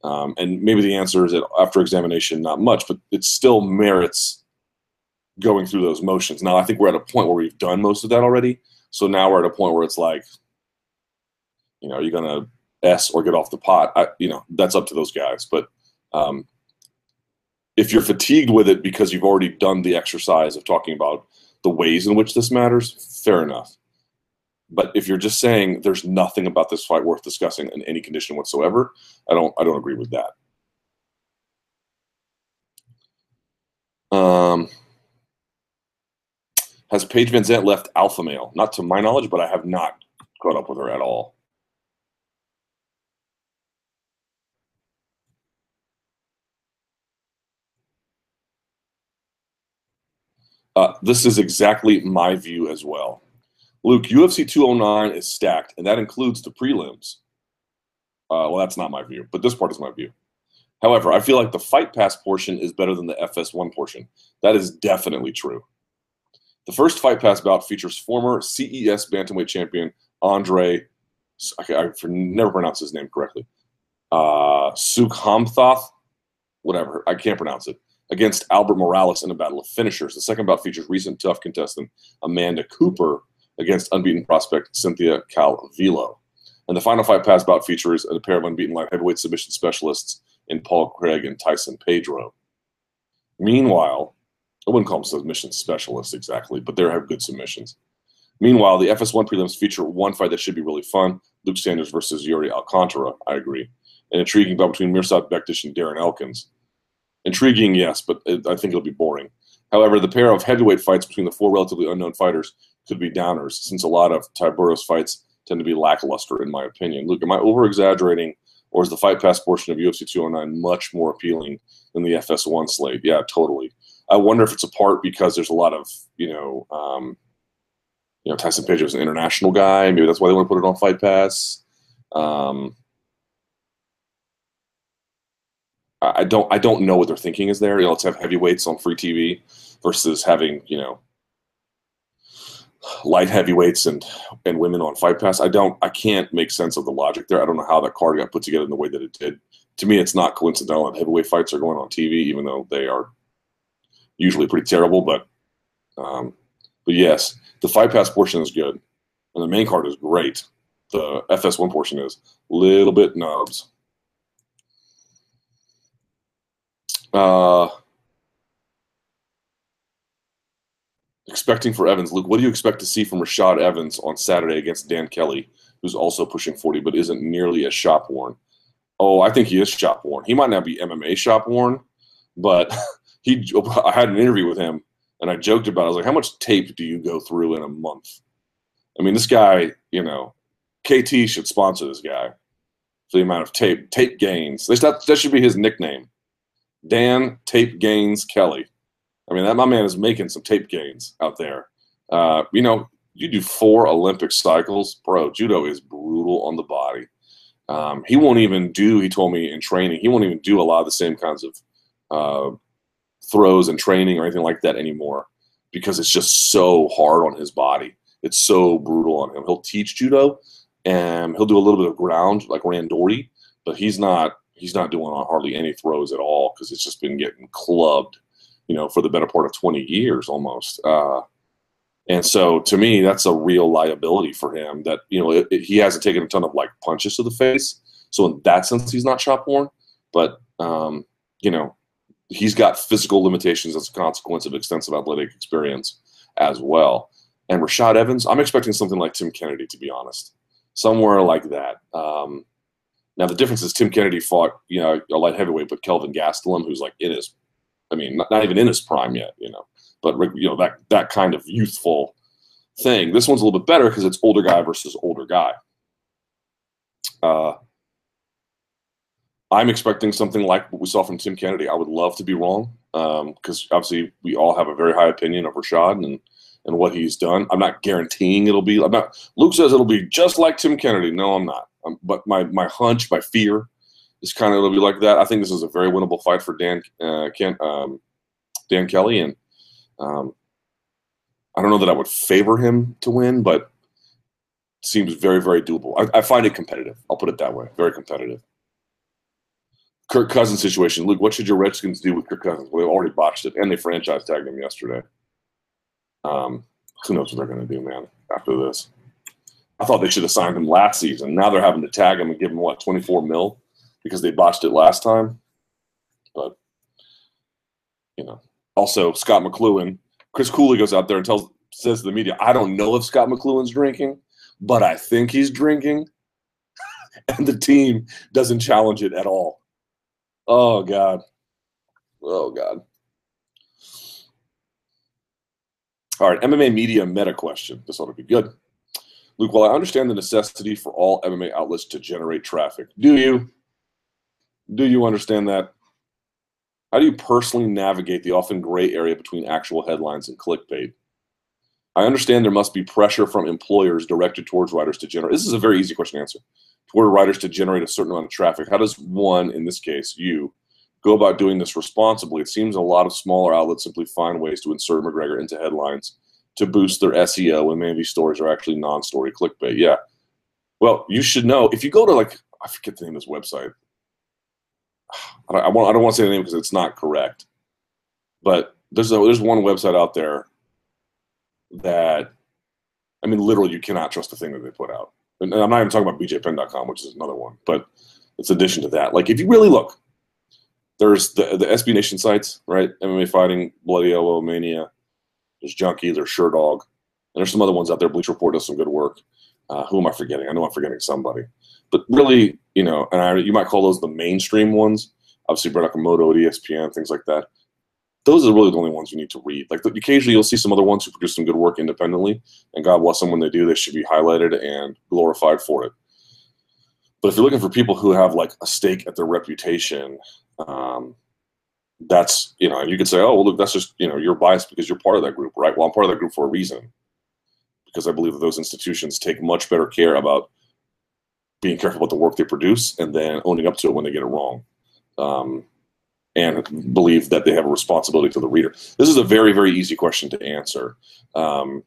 um, and maybe the answer is that after examination not much but it still merits going through those motions now i think we're at a point where we've done most of that already so now we're at a point where it's like you know, are you to S or get off the pot? I, you know, that's up to those guys. But um, if you're fatigued with it because you've already done the exercise of talking about the ways in which this matters, fair enough. But if you're just saying there's nothing about this fight worth discussing in any condition whatsoever, I don't I don't agree with that. Um, has Paige VanZant left Alpha Male? Not to my knowledge, but I have not caught up with her at all. Uh, this is exactly my view as well. Luke, UFC 209 is stacked, and that includes the prelims. Uh, well, that's not my view, but this part is my view. However, I feel like the Fight Pass portion is better than the FS1 portion. That is definitely true. The first Fight Pass bout features former CES bantamweight champion Andre, I, I never pronounce his name correctly, uh, Soukhamthath, whatever, I can't pronounce it against Albert Morales in a battle of finishers. The second bout features recent TUF contestant Amanda Cooper against unbeaten prospect Cynthia Calvillo. And the final fight pass bout features a pair of unbeaten light heavyweight submission specialists in Paul Craig and Tyson Pedro. Meanwhile, I wouldn't call them submission specialists exactly, but they have good submissions. Meanwhile, the FS1 prelims feature one fight that should be really fun Luke Sanders versus Iuri Alcantara, I agree. An intriguing bout between Mirsad Bektic and Darren Elkins. Intriguing, yes, but it, I think it'll be boring. However, the pair of heavyweight fights between the four relatively unknown fighters could be downers, since a lot of Tiberios fights tend to be lackluster, in my opinion. Luke, am I over exaggerating, or is the Fight Pass portion of UFC 209 much more appealing than the FS1 slate? Yeah, totally. I wonder if it's a part because there's a lot of, you know, um, you know, Tyson Pedro was an international guy. Maybe that's why they want to put it on Fight Pass. Um, I don't I don't know what they're thinking is there. You know, let's have heavyweights on free TV versus having you know light heavyweights and and women on Fight Pass. I don't I can't make sense of the logic there. I don't know how that card got put together in the way that it did. To me, it's not coincidental that heavyweight fights are going on TV, even though they are usually pretty terrible. But um, but yes, the Fight Pass portion is good, and the main card is great. The FS1 portion is a little bit nubs. Uh, expecting for Evans, Luke, what do you expect to see from Rashad Evans on Saturday against Dan Kelly, who's also pushing 40 but isn't nearly as shop worn? Oh, I think he is shop worn. He might not be MMA shop worn, but he. I had an interview with him, and I joked about. It. I was like, "How much tape do you go through in a month?" I mean, this guy, you know, KT should sponsor this guy for the amount of tape tape gains. That that should be his nickname. Dan Tape Gains Kelly. I mean, that my man is making some tape gains out there. Uh, you know, you do four Olympic cycles, bro. Judo is brutal on the body. Um, he won't even do. He told me in training, he won't even do a lot of the same kinds of uh, throws and training or anything like that anymore because it's just so hard on his body. It's so brutal on him. He'll teach judo and he'll do a little bit of ground like Randori, but he's not he's not doing hardly any throws at all because it's just been getting clubbed, you know, for the better part of 20 years almost. Uh, and so to me, that's a real liability for him that, you know, it, it, he hasn't taken a ton of like punches to the face. So in that sense, he's not shop worn, but, um, you know, he's got physical limitations as a consequence of extensive athletic experience as well. And Rashad Evans, I'm expecting something like Tim Kennedy, to be honest, somewhere like that. Um, now the difference is Tim Kennedy fought, you know, a light heavyweight, but Kelvin Gastelum, who's like in his, I mean, not, not even in his prime yet, you know, but you know that that kind of youthful thing. This one's a little bit better because it's older guy versus older guy. Uh, I'm expecting something like what we saw from Tim Kennedy. I would love to be wrong because um, obviously we all have a very high opinion of Rashad and and what he's done. I'm not guaranteeing it'll be. I'm not. Luke says it'll be just like Tim Kennedy. No, I'm not. Um, but my my hunch, my fear, is kind of it'll be like that. I think this is a very winnable fight for Dan uh, Ken, um, Dan Kelly, and um, I don't know that I would favor him to win, but seems very very doable. I, I find it competitive. I'll put it that way. Very competitive. Kirk Cousins situation. Luke, what should your Redskins do with Kirk Cousins? Well, they've already botched it, and they franchise tagged him yesterday. Um, who knows what they're going to do, man, after this. I thought they should have signed him last season. Now they're having to tag him and give him what 24 mil because they botched it last time. But you know, also Scot McCloughan, Chris Cooley goes out there and tells says to the media, "I don't know if Scot McCloughan's drinking, but I think he's drinking." and the team doesn't challenge it at all. Oh God. Oh God. All right, MMA media meta question. This ought to be good. Luke, while I understand the necessity for all MMA outlets to generate traffic, do you? Do you understand that? How do you personally navigate the often gray area between actual headlines and clickbait? I understand there must be pressure from employers directed towards writers to generate. This is a very easy question to answer. Toward writers to generate a certain amount of traffic. How does one, in this case, you, go about doing this responsibly? It seems a lot of smaller outlets simply find ways to insert McGregor into headlines to boost their SEO when many of these stories are actually non-story clickbait. Yeah. Well, you should know if you go to like I forget the name of this website. I don't, I, want, I don't want to say the name because it's not correct, but there's a, there's one website out there that I mean, literally, you cannot trust the thing that they put out. And I'm not even talking about bjpenn.com, which is another one, but it's addition to that. Like, if you really look, there's the the SB Nation sites, right? MMA Fighting, Bloody Elbow, Mania, there's Junkie, there's Sherdog. and there's some other ones out there. Bleacher Report does some good work. Uh, who am I forgetting? I know I'm forgetting somebody. But really, you know, and I, you might call those the mainstream ones. Obviously, Brett at ESPN, things like that. Those are really the only ones you need to read. Like occasionally, you'll see some other ones who produce some good work independently, and God bless them when they do. They should be highlighted and glorified for it. But if you're looking for people who have like a stake at their reputation, um, that's you know and you could say oh well look that's just you know you're biased because you're part of that group right well i'm part of that group for a reason because i believe that those institutions take much better care about being careful about the work they produce and then owning up to it when they get it wrong um, and believe that they have a responsibility to the reader? This is a very, very easy question to answer. Um,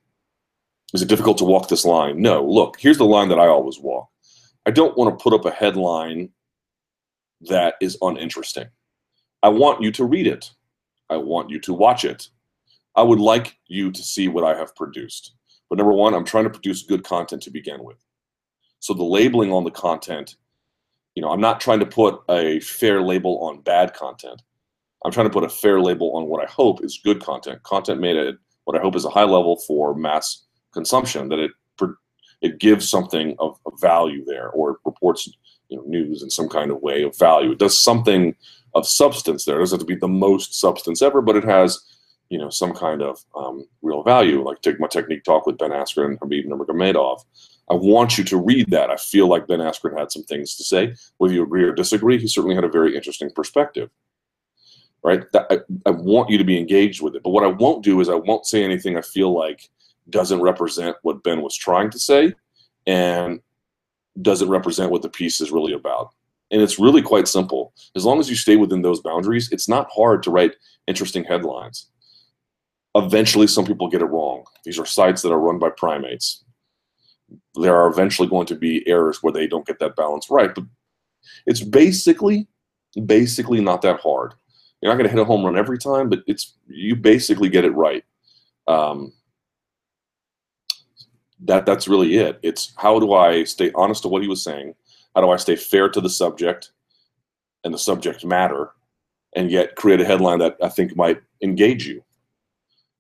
is it difficult to walk this line? No. Look, here's the line that I always walk. I don't want to put up a headline that is uninteresting. I want you to read it. I want you to watch it. I would like you to see what I have produced. But number one, I'm trying to produce good content to begin with. So the labeling on the content, you know, I'm not trying to put a fair label on bad content. I'm trying to put a fair label on what I hope is good content, content made at what I hope is a high level for mass consumption, that it it gives something of, of value there, or reports you know, news in some kind of way of value. It does something of substance there. It doesn't have to be the most substance ever, but it has you know some kind of um, real value. Like take my technique talk with Ben Askren and Khabib Nurmagomedov. I want you to read that. I feel like Ben Askren had some things to say. Whether you agree or disagree, he certainly had a very interesting perspective. Right? That, I, I want you to be engaged with it. But what I won't do is I won't say anything I feel like doesn't represent what Ben was trying to say and doesn't represent what the piece is really about. And it's really quite simple. As long as you stay within those boundaries, it's not hard to write interesting headlines. Eventually, some people get it wrong. These are sites that are run by primates. There are eventually going to be errors where they don't get that balance right. But it's basically, basically not that hard. You're not going to hit a home run every time, but it's you basically get it right. Um, that that's really it. It's how do I stay honest to what he was saying? How do I stay fair to the subject and the subject matter, and yet create a headline that I think might engage you?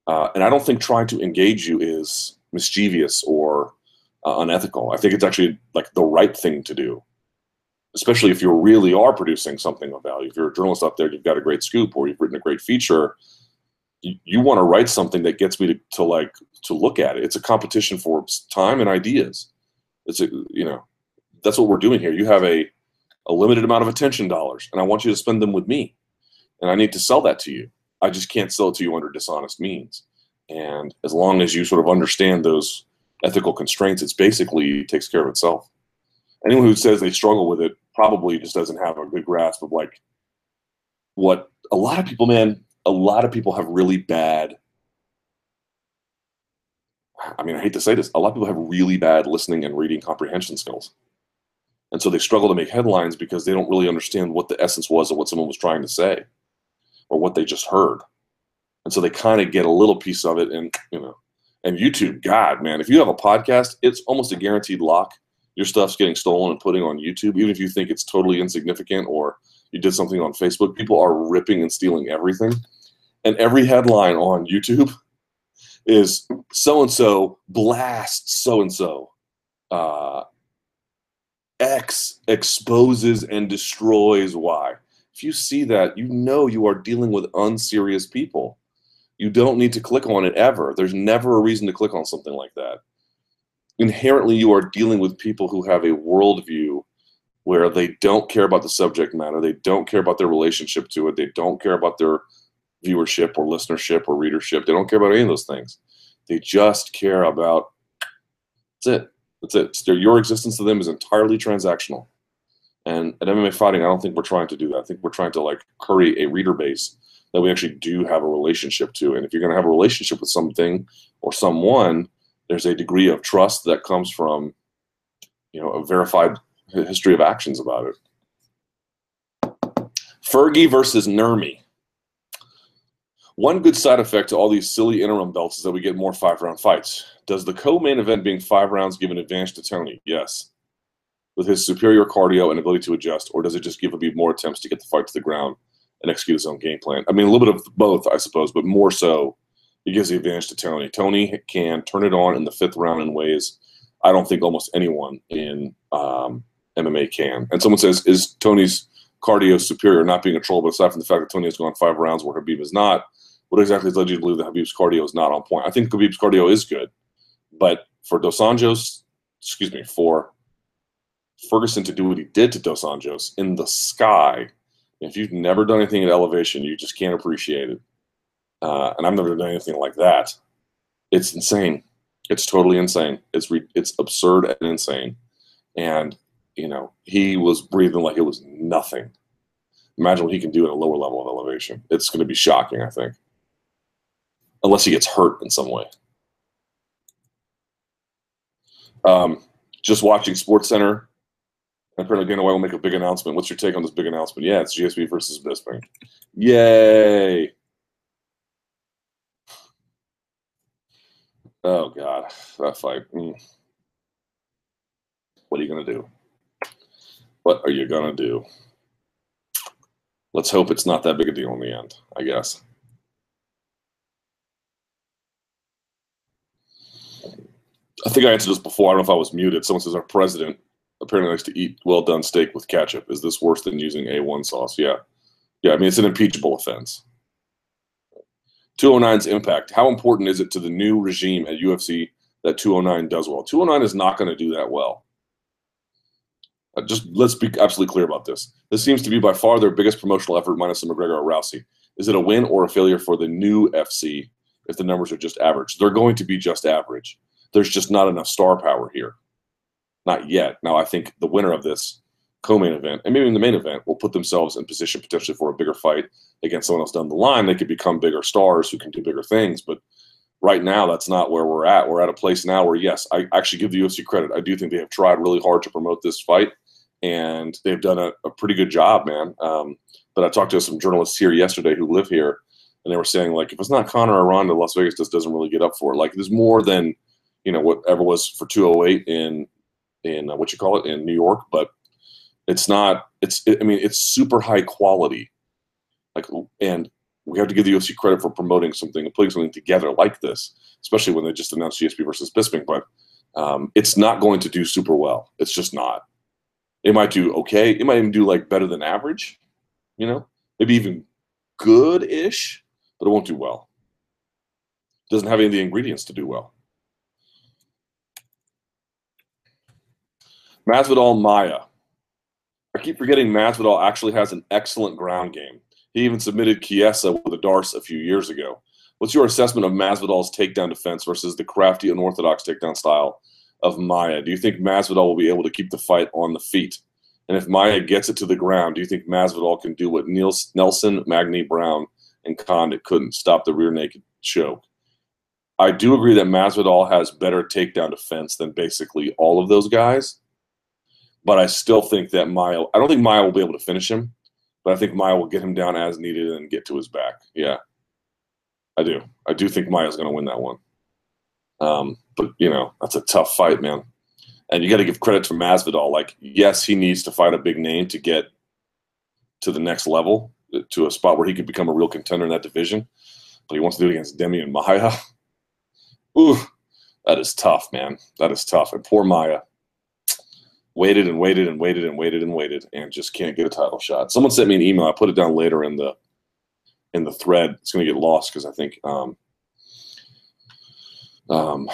Uh, and I don't think trying to engage you is mischievous or uh, unethical. I think it's actually like the right thing to do, especially if you really are producing something of value. If you're a journalist out there, you've got a great scoop or you've written a great feature you, want to write something that gets me to, to like to look at it. It's a competition for time and ideas. It's a, you know that's what we're doing here. You have a a limited amount of attention dollars, and I want you to spend them with me, and I need to sell that to you. I just can't sell it to you under dishonest means. And as long as you sort of understand those ethical constraints, it's basically takes care of itself. Anyone who says they struggle with it probably just doesn't have a good grasp of like what a lot of people, man, a lot of people have really bad I mean, I hate to say this, a lot of people have really bad listening and reading comprehension skills. And so they struggle to make headlines because they don't really understand what the essence was of what someone was trying to say or what they just heard. And so they kind of get a little piece of it and, you know, and YouTube, God, man, if you have a podcast, it's almost a guaranteed lock. Your stuff's getting stolen and putting on YouTube, even if you think it's totally insignificant or you did something on Facebook. People are ripping and stealing everything and every headline on YouTube is so and so blasts so and so. X exposes and destroys Y. If you see that, you know you are dealing with unserious people. You don't need to click on it ever. There's never a reason to click on something like that. Inherently, you are dealing with people who have a worldview where they don't care about the subject matter, they don't care about their relationship to it, they don't care about their viewership or listenership or readership. They don't care about any of those things. They just care about that's it. That's it. Their, your existence to them is entirely transactional. And at MMA Fighting, I don't think we're trying to do that. I think we're trying to like curry a reader base that we actually do have a relationship to. And if you're going to have a relationship with something or someone, there's a degree of trust that comes from, you know, a verified history of actions about it. Fergie versus Nurmi. One good side effect to all these silly interim belts is that we get more five round fights. Does the co main event being five rounds give an advantage to Tony? Yes. With his superior cardio and ability to adjust, or does it just give Khabib more attempts to get the fight to the ground and execute his own game plan? I mean, a little bit of both, I suppose, but more so, it gives the advantage to Tony. Tony can turn it on in the fifth round in ways I don't think almost anyone in um, MMA can. And someone says, is Tony's cardio superior, not being a troll, but aside from the fact that Tony has gone five rounds where Khabib is not, what exactly has led you to believe that Khabib's cardio is not on point? I think Khabib's cardio is good, but for Dos Anjos, excuse me, for Ferguson to do what he did to Dos Anjos in the sky, if you've never done anything at elevation, you just can't appreciate it. Uh, and I've never done anything like that. It's insane. It's totally insane. It's re- it's absurd and insane. And you know, he was breathing like it was nothing. Imagine what he can do at a lower level of elevation. It's going to be shocking, I think, unless he gets hurt in some way. Um, just watching Sports Center. Apparently, Dana White will make a big announcement. What's your take on this big announcement? Yeah, it's GSP versus Bisping. Yay! Oh God, that fight. Mm. What are you gonna do? What are you gonna do? Let's hope it's not that big a deal in the end. I guess. I think I answered this before. I don't know if I was muted. Someone says our president apparently likes to eat well done steak with ketchup. Is this worse than using A1 sauce? Yeah. Yeah, I mean, it's an impeachable offense. 209's impact. How important is it to the new regime at UFC that 209 does well? 209 is not going to do that well. Uh, just let's be absolutely clear about this. This seems to be by far their biggest promotional effort, minus the McGregor or Rousey. Is it a win or a failure for the new FC if the numbers are just average? They're going to be just average there's just not enough star power here. Not yet. Now, I think the winner of this co-main event and maybe in the main event will put themselves in position potentially for a bigger fight against someone else down the line. They could become bigger stars who can do bigger things. But right now, that's not where we're at. We're at a place now where, yes, I actually give the UFC credit. I do think they have tried really hard to promote this fight, and they've done a, a pretty good job, man. Um, but I talked to some journalists here yesterday who live here, and they were saying like, if it's not Conor or Ronda, Las Vegas just doesn't really get up for it. Like, there's more than you know whatever was for 208 in in uh, what you call it in New York, but it's not. It's it, I mean it's super high quality, like and we have to give the UFC credit for promoting something and putting something together like this, especially when they just announced GSP versus Bisping. But um, it's not going to do super well. It's just not. It might do okay. It might even do like better than average. You know, maybe even good-ish, but it won't do well. Doesn't have any of the ingredients to do well. Masvidal Maia. I keep forgetting Masvidal actually has an excellent ground game. He even submitted Chiesa with a D'Arce a few years ago. What's your assessment of Masvidal's takedown defense versus the crafty, unorthodox takedown style of Maia? Do you think Masvidal will be able to keep the fight on the feet? And if Maia gets it to the ground, do you think Masvidal can do what Niels, Nelson, Magny, Brown, and Condit couldn't stop the rear naked choke? I do agree that Masvidal has better takedown defense than basically all of those guys. But I still think that Maia, I don't think Maia will be able to finish him, but I think Maia will get him down as needed and get to his back. Yeah, I do. I do think Maia's going to win that one. Um, but, you know, that's a tough fight, man. And you got to give credit to Masvidal. Like, yes, he needs to fight a big name to get to the next level, to a spot where he could become a real contender in that division. But he wants to do it against Demian Maia. Ooh, that is tough, man. That is tough. And poor Maia waited and waited and waited and waited and waited and just can't get a title shot. Someone sent me an email. I put it down later in the in the thread. It's going to get lost because I think um, um,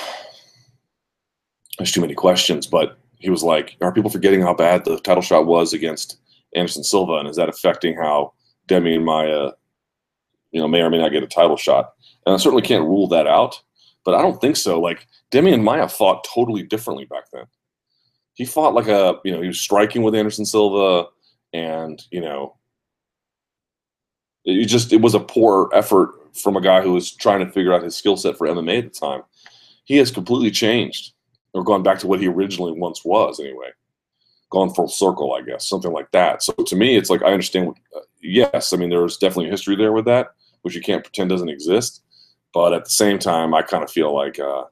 there's too many questions. But he was like, "Are people forgetting how bad the title shot was against Anderson Silva, and is that affecting how Demian Maia, you know, may or may not get a title shot?" And I certainly can't rule that out, but I don't think so. Like Demian Maia fought totally differently back then he fought like a you know he was striking with Anderson Silva, and you know it just it was a poor effort from a guy who was trying to figure out his skill set for MMA at the time. He has completely changed or gone back to what he originally once was anyway. Gone full circle, I guess, something like that. So to me, it's like I understand. What, uh, yes, I mean there's definitely a history there with that, which you can't pretend doesn't exist. But at the same time, I kind of feel like uh,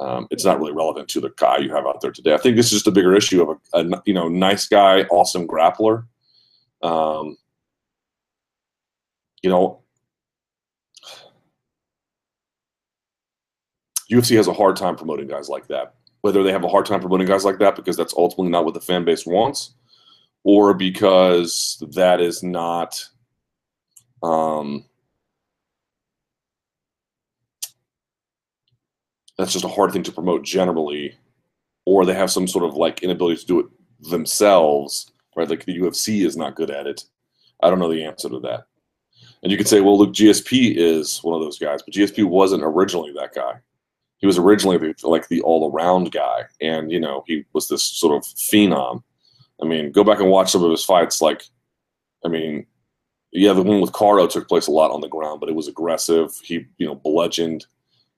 um, it's not really relevant to the guy you have out there today. I think this is just a bigger issue of a, a you know nice guy, awesome grappler. Um, you know, UFC has a hard time promoting guys like that. Whether they have a hard time promoting guys like that because that's ultimately not what the fan base wants, or because that is not um, that's just a hard thing to promote generally, or they have some sort of like inability to do it themselves, right? Like the UFC is not good at it. I don't know the answer to that. And you could say, well, look, GSP is one of those guys, but GSP wasn't originally that guy. He was originally the, like the all-around guy, and you know he was this sort of phenom. I mean, go back and watch some of his fights. Like I mean, yeah, the one with Karo took place a lot on the ground, but it was aggressive. He, you know, bludgeoned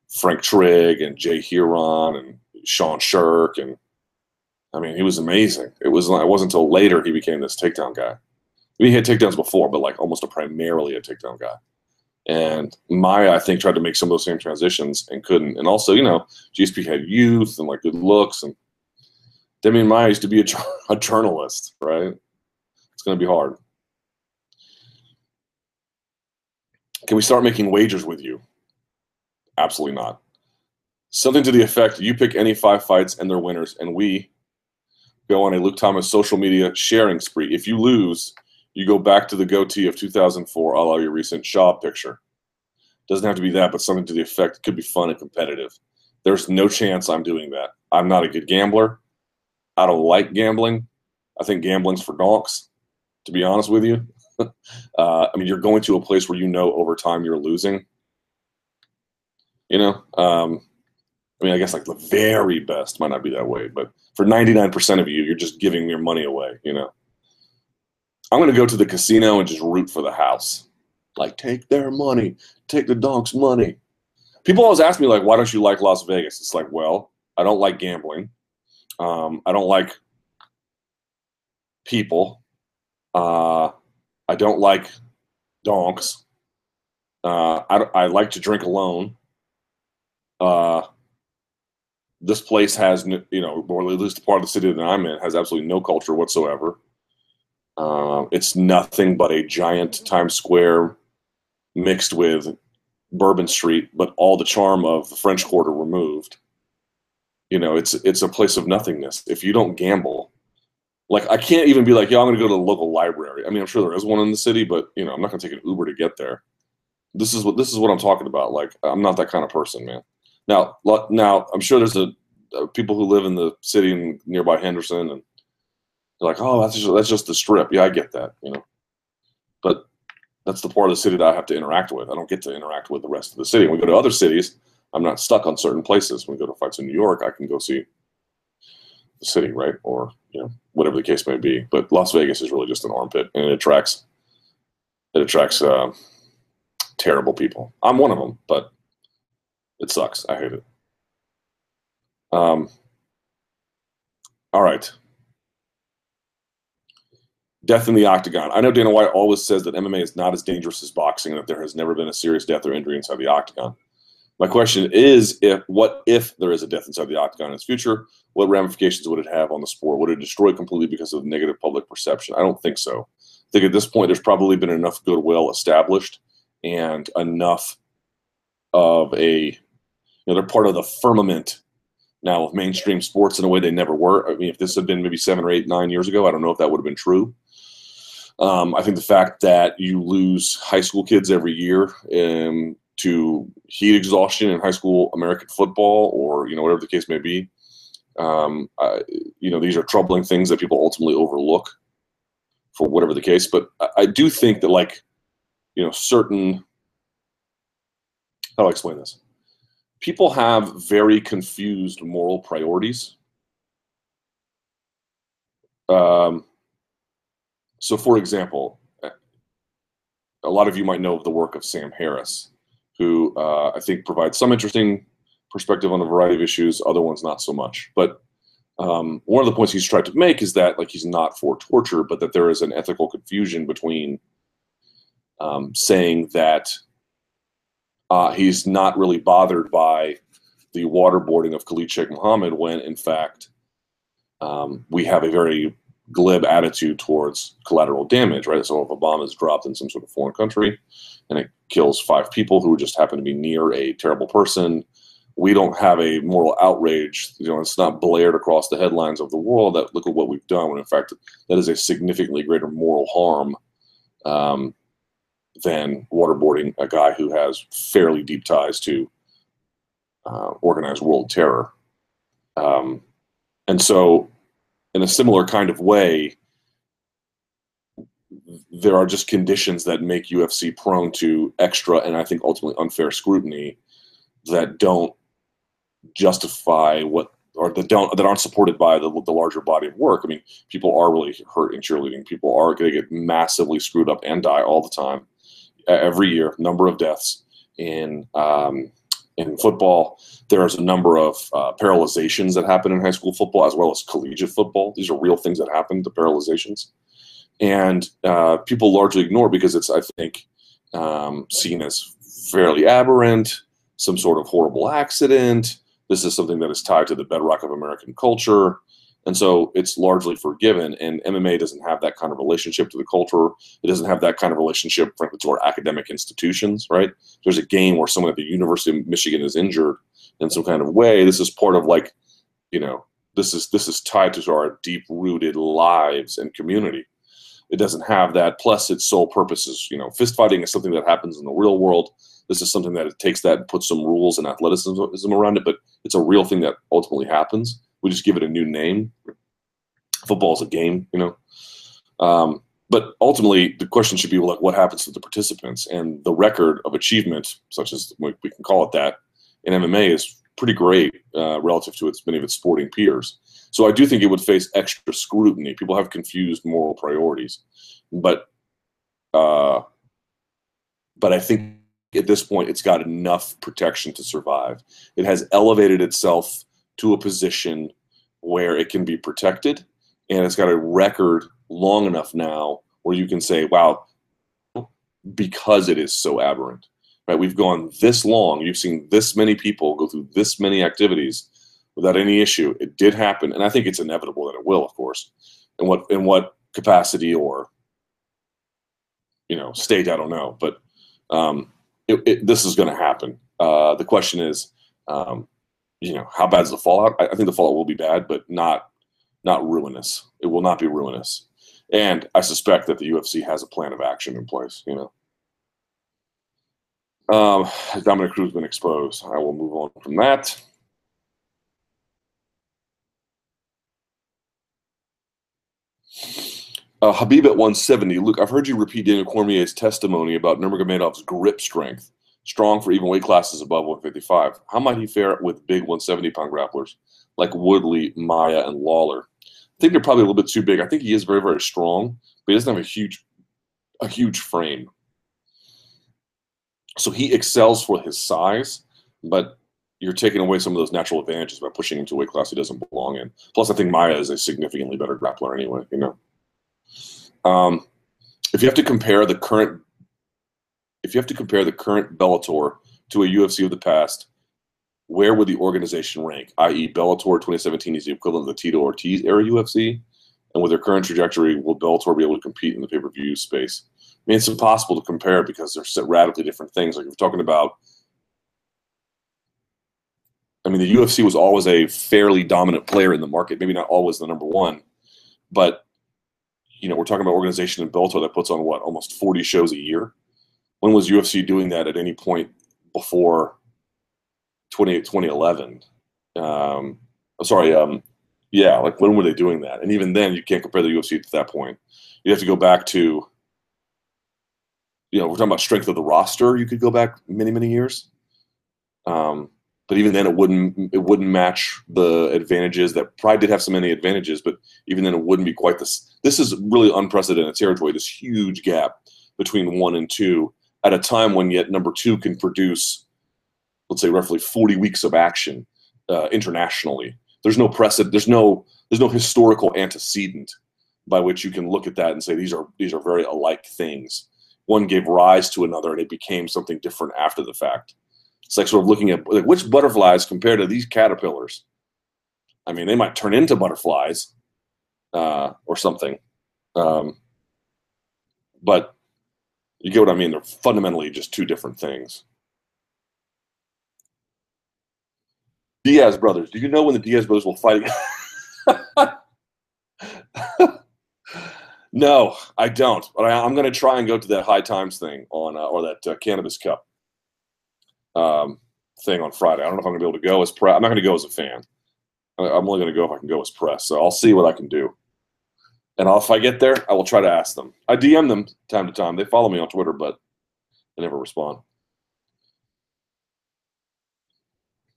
Frank Trigg and Jay Hieron and Sean Sherk and I mean, he was amazing. It was it wasn't until later he became this takedown guy. I mean, he had takedowns before, but like almost a primarily a takedown guy. And Maia, I think, tried to make some of those same transitions and couldn't. And also, you know, GSP had youth and like good looks, and Demian Maia used to be a, a journalist, right? It's going to be hard. Can we start making wagers with you? Absolutely not. Something to the effect you pick any five fights and their winners, and we go on a Luke Thomas social media sharing spree. If you lose, you go back to the goatee of 2004, a la your recent Shaw picture. Doesn't have to be that, but something to the effect. It could be fun and competitive. There's no chance I'm doing that. I'm not a good gambler. I don't like gambling. I think gambling's for donks, to be honest with you. uh, I mean, you're going to a place where you know over time you're losing. You know, um, I mean, I guess like the very best might not be that way, but for 99% of you, you're just giving your money away, you know. I'm going to go to the casino and just root for the house. Like, take their money, take the donk's money. People always ask me, like, why don't you like Las Vegas? It's like, well, I don't like gambling. Um, I don't like people. Uh, I don't like donks. Uh, I, I like to drink alone. Uh, this place has, you know, or at least part of the city that I'm in has absolutely no culture whatsoever. Uh, it's nothing but a giant Times Square mixed with Bourbon Street, but all the charm of the French Quarter removed. You know, it's it's a place of nothingness. If you don't gamble, like I can't even be like, yeah, I'm going to go to the local library. I mean, I'm sure there is one in the city, but you know, I'm not going to take an Uber to get there. This is what this is what I'm talking about. Like, I'm not that kind of person, man. Now, now I'm sure there's a, a people who live in the city and nearby Henderson, and they're like, oh, that's just, that's just the strip. Yeah, I get that, you know, but that's the part of the city that I have to interact with. I don't get to interact with the rest of the city. When we go to other cities, I'm not stuck on certain places. When we go to fights in New York, I can go see the city, right, or you know, whatever the case may be. But Las Vegas is really just an armpit, and it attracts it attracts uh, terrible people. I'm one of them, but it sucks. I hate it. Um, all right. Death in the octagon. I know Dana White always says that MMA is not as dangerous as boxing and that there has never been a serious death or injury inside the octagon. My question is if what if there is a death inside the octagon in its future? What ramifications would it have on the sport? Would it destroy completely because of negative public perception? I don't think so. I think at this point there's probably been enough goodwill established and enough of a know, they're part of the firmament now of mainstream sports in a way they never were. I mean, if this had been maybe seven or eight, nine years ago, I don't know if that would have been true. Um, I think the fact that you lose high school kids every year um, to heat exhaustion in high school American football, or you know whatever the case may be, um, I, you know these are troubling things that people ultimately overlook for whatever the case. But I, I do think that like you know certain how do I explain this? People have very confused moral priorities. Um, so, for example, a lot of you might know of the work of Sam Harris, who uh, I think provides some interesting perspective on a variety of issues, other ones not so much. But um, one of the points he's tried to make is that like he's not for torture, but that there is an ethical confusion between um, saying that uh, he's not really bothered by the waterboarding of Khalid Sheikh Mohammed when, in fact, um, we have a very glib attitude towards collateral damage, right? So if a bomb is dropped in some sort of foreign country and it kills five people who just happen to be near a terrible person, we don't have a moral outrage. You know, it's not blared across the headlines of the world that look at what we've done. When in fact, that is a significantly greater moral harm um, than waterboarding a guy who has fairly deep ties to uh, organized world terror. Um, and so, in a similar kind of way, there are just conditions that make UFC prone to extra and I think ultimately unfair scrutiny that don't justify what or that don't that aren't supported by the, the larger body of work. I mean, people are really hurt in cheerleading. People are going to get massively screwed up and die all the time, every year. Number of deaths in um, in football. There's a number of uh, paralyzations that happen in high school football as well as collegiate football. These are real things that happen. The paralyzations, and uh, people largely ignore because it's I think um, seen as fairly aberrant, some sort of horrible accident this is something that is tied to the bedrock of American culture. And so it's largely forgiven. And MMA doesn't have that kind of relationship to the culture. It doesn't have that kind of relationship, frankly, to our academic institutions, right? There's a game where someone at the University of Michigan is injured in some kind of way. This is part of like, you know, this is this is tied to our deep rooted lives and community. It doesn't have that. Plus, its sole purpose is, you know, fist fighting is something that happens in the real world. This is something that it takes that and puts some rules and athleticism around it, but it's a real thing that ultimately happens. We just give it a new name. Football is a game, you know. Um, but ultimately, the question should be like, what happens to the participants? And the record of achievement, such as we can call it that, in MMA is pretty great uh, relative to its many of its sporting peers. So I do think it would face extra scrutiny. People have confused moral priorities, but uh, but I think at this point it's got enough protection to survive. It has elevated itself to a position where it can be protected, and it's got a record long enough now where you can say, "Wow," because it is so aberrant. Right? We've gone this long. You've seen this many people go through this many activities without any issue. It did happen, and I think it's inevitable that it will, of course. In what in what capacity or you know state, I don't know, but um, it, it, this is going to happen. Uh, the question is, um, you know, how bad is the fallout? I, I, think the fallout will be bad, but not not ruinous. It will not be ruinous, and I suspect that the UFC has a plan of action in place. You know. Um, Dominick Cruz been exposed. I will move on from that. Uh, Khabib at 170. Luke, I've heard you repeat Daniel Cormier's testimony about Nurmagomedov's grip strength, strong for even weight classes above 155. How might he fare with big 170 pound grapplers like Woodley, Maia, and Lawler? I think they're probably a little bit too big. I think he is very, very strong, but he doesn't have a huge, a huge frame. So he excels for his size, but you're taking away some of those natural advantages by pushing him to a weight class he doesn't belong in. Plus, I think Maia is a significantly better grappler anyway. You know. Um, if you have to compare the current, if you have to compare the current Bellator to a UFC of the past, where would the organization rank? I.e., Bellator 2017 is the equivalent of the Tito Ortiz era UFC, and with their current trajectory, will Bellator be able to compete in the pay-per-view space? I mean, it's impossible to compare because they're radically different things. Like you're talking about I mean, the UFC was always a fairly dominant player in the market, maybe not always the number one, but you know, we're talking about organization in Bellator that puts on what almost 40 shows a year. When was UFC doing that at any point before 20, 2011? Um, sorry, um, yeah, like when were they doing that? And even then, you can't compare the UFC to that point. You have to go back to, you know, we're talking about strength of the roster. You could go back many, many years. Um, but even then it wouldn't it wouldn't match the advantages that Pride did have so many advantages, but even then it wouldn't be quite this. This is really unprecedented territory. This huge gap between one and two at a time when yet number two can produce, let's say, roughly forty weeks of action uh, internationally. There's no precedent. There's no there's no historical antecedent by which you can look at that and say these are these are very alike things. One gave rise to another, and it became something different after the fact. It's like sort of looking at like which butterflies compared to these caterpillars. I mean, they might turn into butterflies uh, or something, um, but you get what I mean. They're fundamentally just two different things. Diaz brothers. Do you know when the Diaz brothers will fight? Again? no, I don't. But I, am going to try and go to that High Times thing on uh, or that uh, Cannabis Cup um, thing on Friday. I don't know if I'm going to be able to go as press. I'm not going to go as a fan. I'm only going to go if I can go as press. So I'll see what I can do. And if I get there, I will try to ask them. I DM them time to time. They follow me on Twitter, but they never respond.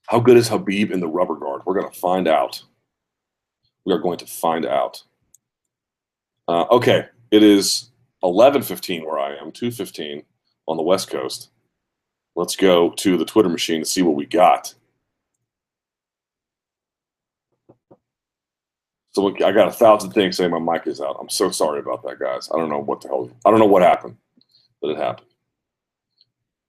How good is Khabib in the rubber guard? We're going to find out. We are going to find out. Uh, okay, it is 11:15 where I am, 2:15 on the West Coast. Let's go to the Twitter machine to see what we got. So I got a thousand things saying my mic is out. I'm so sorry about that, guys. I don't know what the hell. I don't know what happened, but it happened.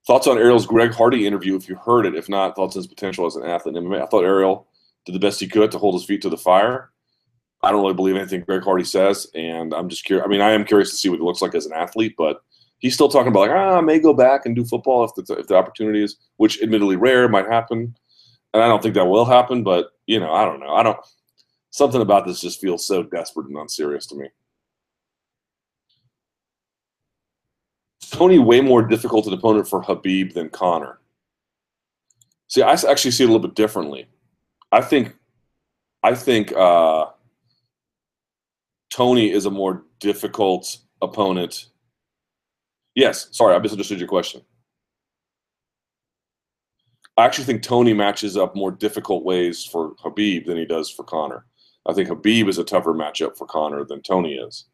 Thoughts on Ariel's Greg Hardy interview? If you heard it, if not, thoughts on his potential as an athlete in MMA. I thought Ariel did the best he could to hold his feet to the fire. I don't really believe anything Greg Hardy says, and I'm just curious. I mean, I am curious to see what he looks like as an athlete, but he's still talking about like, ah, I may go back and do football if the, if the opportunity is, which admittedly rare, might happen, and I don't think that will happen. But you know, I don't know. I don't. Something about this just feels so desperate and unserious to me. Tony way more difficult an opponent for Khabib than Conor. See, I actually see it a little bit differently. I think, I think uh, Tony is a more difficult opponent. Yes, sorry, I misunderstood your question. I actually think Tony matches up more difficult ways for Khabib than he does for Conor. I think Khabib is a tougher matchup for Conor than Tony is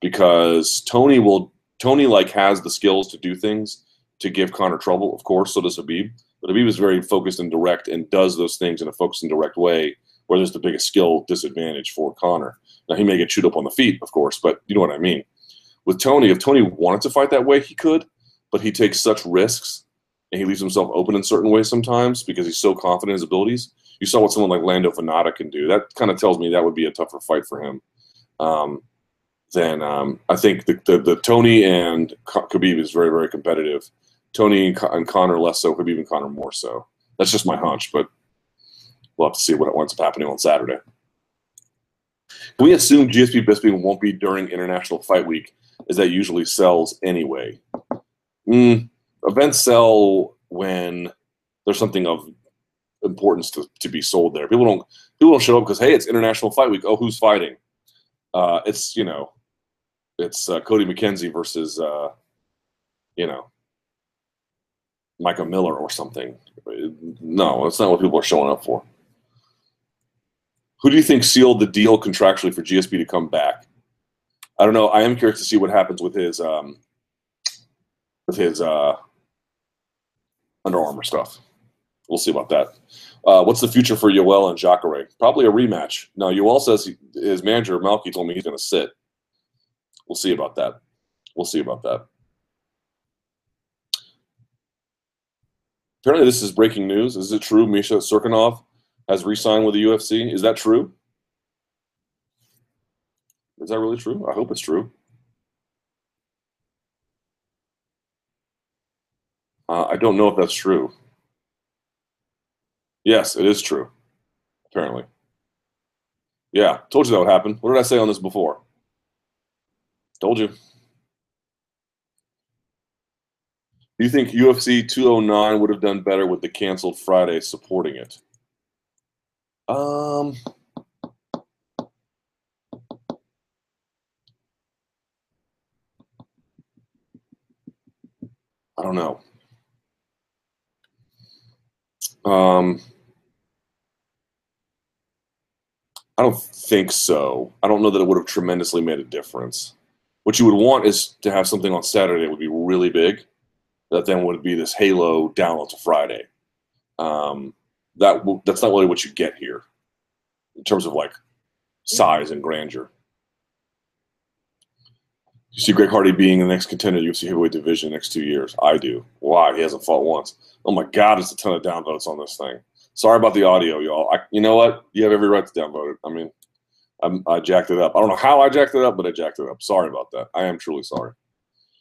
because Tony will Tony like has the skills to do things to give Conor trouble. Of course, so does Khabib. But Khabib is very focused and direct and does those things in a focused and direct way where there's the biggest skill disadvantage for Conor. Now he may get chewed up on the feet, of course, but you know what I mean. With Tony, if Tony wanted to fight that way, he could, but he takes such risks and he leaves himself open in certain ways sometimes because he's so confident in his abilities. You saw what someone like Lando Vannata can do. That kind of tells me that would be a tougher fight for him. Um, then um, I think the, the, the, Tony and Khabib is very, very competitive. Tony and, and Conor less so, Khabib and Conor more so. That's just my hunch, but we'll have to see what ends up happening on Saturday. Can we assume GSP Bisping won't be during International Fight Week, as that usually sells anyway? Mm, events sell when there's something of importance to, to be sold there. People don't people don't show up because hey, it's International Fight Week. Oh, who's fighting? Uh, it's you know it's uh, Cody McKenzie versus uh, you know Micah Miller or something. No, that's not what people are showing up for. Who do you think sealed the deal contractually for GSP to come back? I don't know. I am curious to see what happens with his um, with his uh, Under Armour stuff. We'll see about that. Uh, what's the future for Yoel and Jacare? Probably a rematch. Now, Yoel says he, his manager Malki told me he's going to sit. We'll see about that. We'll see about that. Apparently, this is breaking news. Is it true Misha Cirkunov has re-signed with the UFC? Is that true? Is that really true? I hope it's true. Uh, I don't know if that's true. Yes, it is true. Apparently. Yeah, told you that would happen. What did I say on this before? Told you. Do you think UFC 209 would have done better with the canceled Friday supporting it? Um, I don't know. Um, I don't think so. I don't know that it would have tremendously made a difference. What you would want is to have something on Saturday that would be really big, that then would be this halo down to Friday. Um, that that's not really what you get here in terms of like size and grandeur. You see Greg Hardy being the next contender UFC heavyweight division next two years. I do. Why? He hasn't fought once. Oh my God, there's a ton of downvotes on this thing. Sorry about the audio, y'all. I, you know what? You have every right to downvote it. I mean, I'm, I jacked it up. I don't know how I jacked it up, but I jacked it up. Sorry about that. I am truly sorry.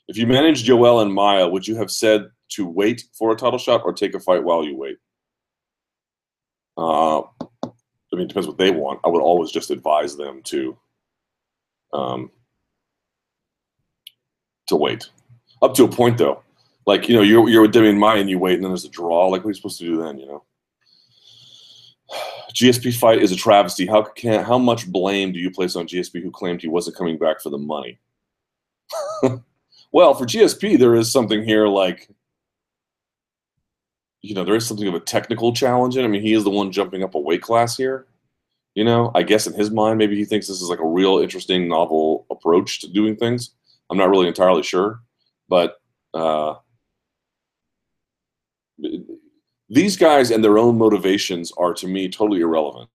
If you managed Yoel and Maia, would you have said to wait for a title shot or take a fight while you wait? Uh, I mean, it depends what they want. I would always just advise them to um, to wait up to a point, though. Like you know, you're you're with Demian Maia and you wait, and then there's a draw. Like, what are you supposed to do then? You know. GSP fight is a travesty. How can how much blame do you place on GSP who claimed he wasn't coming back for the money? well, for GSP, there is something here like you know, there is something of a technical challenge in. I mean, he is the one jumping up a weight class here. You know, I guess in his mind, maybe he thinks this is like a real interesting, novel approach to doing things. I'm not really entirely sure, but uh, these guys and their own motivations are to me totally irrelevant.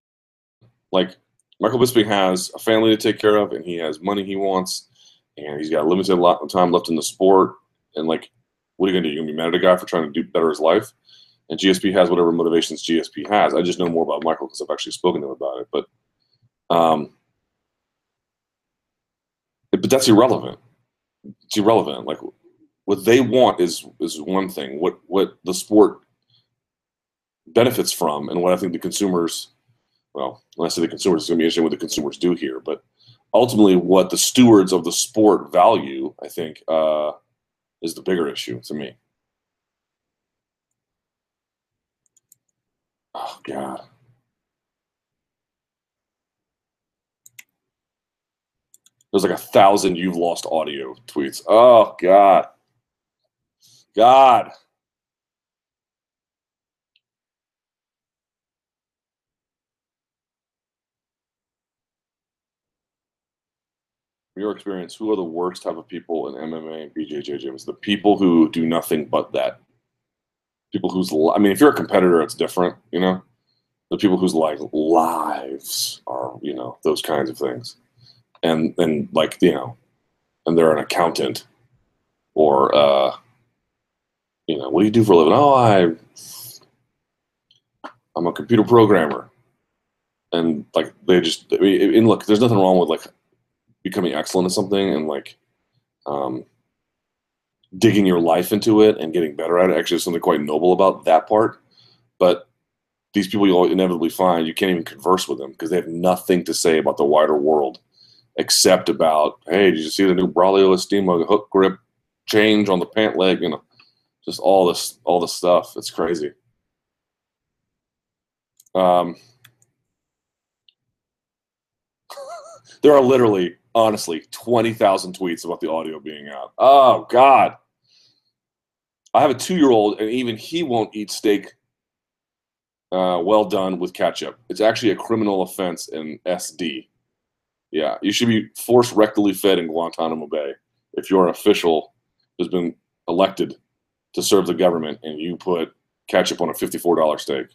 Like Michael Bisping has a family to take care of, and he has money he wants, and he's got a limited lot of time left in the sport. And like, what are you gonna do? You're gonna be mad at a guy for trying to do better his life? And GSP has whatever motivations GSP has. I just know more about Michael because I've actually spoken to him about it. But, um, but that's irrelevant. It's irrelevant. Like what they want is is one thing. What what the sport benefits from, and what I think the consumers, well, when I say the consumers, it's going to be interesting what the consumers do here. But ultimately, what the stewards of the sport value, I think, uh, is the bigger issue to me. Oh God. There's like a thousand you've lost audio tweets. Oh God. God. Your experience, who are the worst type of people in MMA and BJJ gyms? The people who do nothing but that. People whose, I mean, if you're a competitor, it's different, you know. The people whose like lives are, you know, those kinds of things, and and like you know, and they're an accountant, or uh, you know, what do you do for a living? Oh, I, I'm a computer programmer, and like they just, I mean, and look, there's nothing wrong with like becoming excellent at something and like um, digging your life into it and getting better at it. Actually, there's something quite noble about that part. But these people you'll inevitably find you can't even converse with them because they have nothing to say about the wider world except about, hey, did you see the new Braulio Estima hook grip change on the pant leg? You know, just all this, all this stuff. It's crazy. Um, there are literally honestly 20,000 tweets about the audio being out. Oh, God. I have a two year old, and even he won't eat steak uh, well done with ketchup. It's actually a criminal offense in SD. Yeah, you should be forced rectally fed in Guantanamo Bay if you're an official who's been elected to serve the government and you put ketchup on a $54 steak.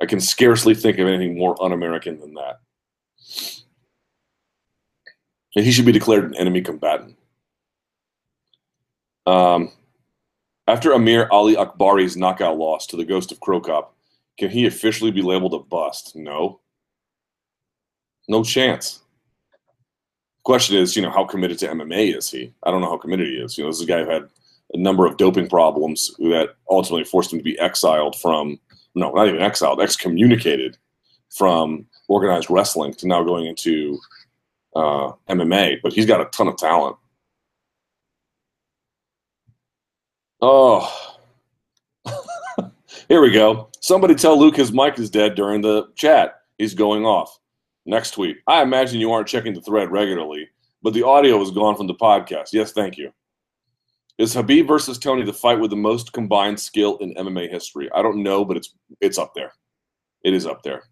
I can scarcely think of anything more un American than that and he should be declared an enemy combatant. Um, after Amir Aliakbari's knockout loss to the Ghost of Cro Cop, can he officially be labeled a bust? No. No chance. Question is, you know, how committed to MMA is he? I don't know how committed he is. You know, this is a guy who had a number of doping problems that ultimately forced him to be exiled from, no, not even exiled, excommunicated from organized wrestling to now going into uh, MMA, but he's got a ton of talent. Oh, here we go. Somebody tell Luke his mic is dead during the chat. He's going off. Next tweet. I imagine you aren't checking the thread regularly, but the audio is gone from the podcast. Yes, thank you. Is Khabib versus Tony the fight with the most combined skill in MMA history? I don't know, but it's it's up there. It is up there.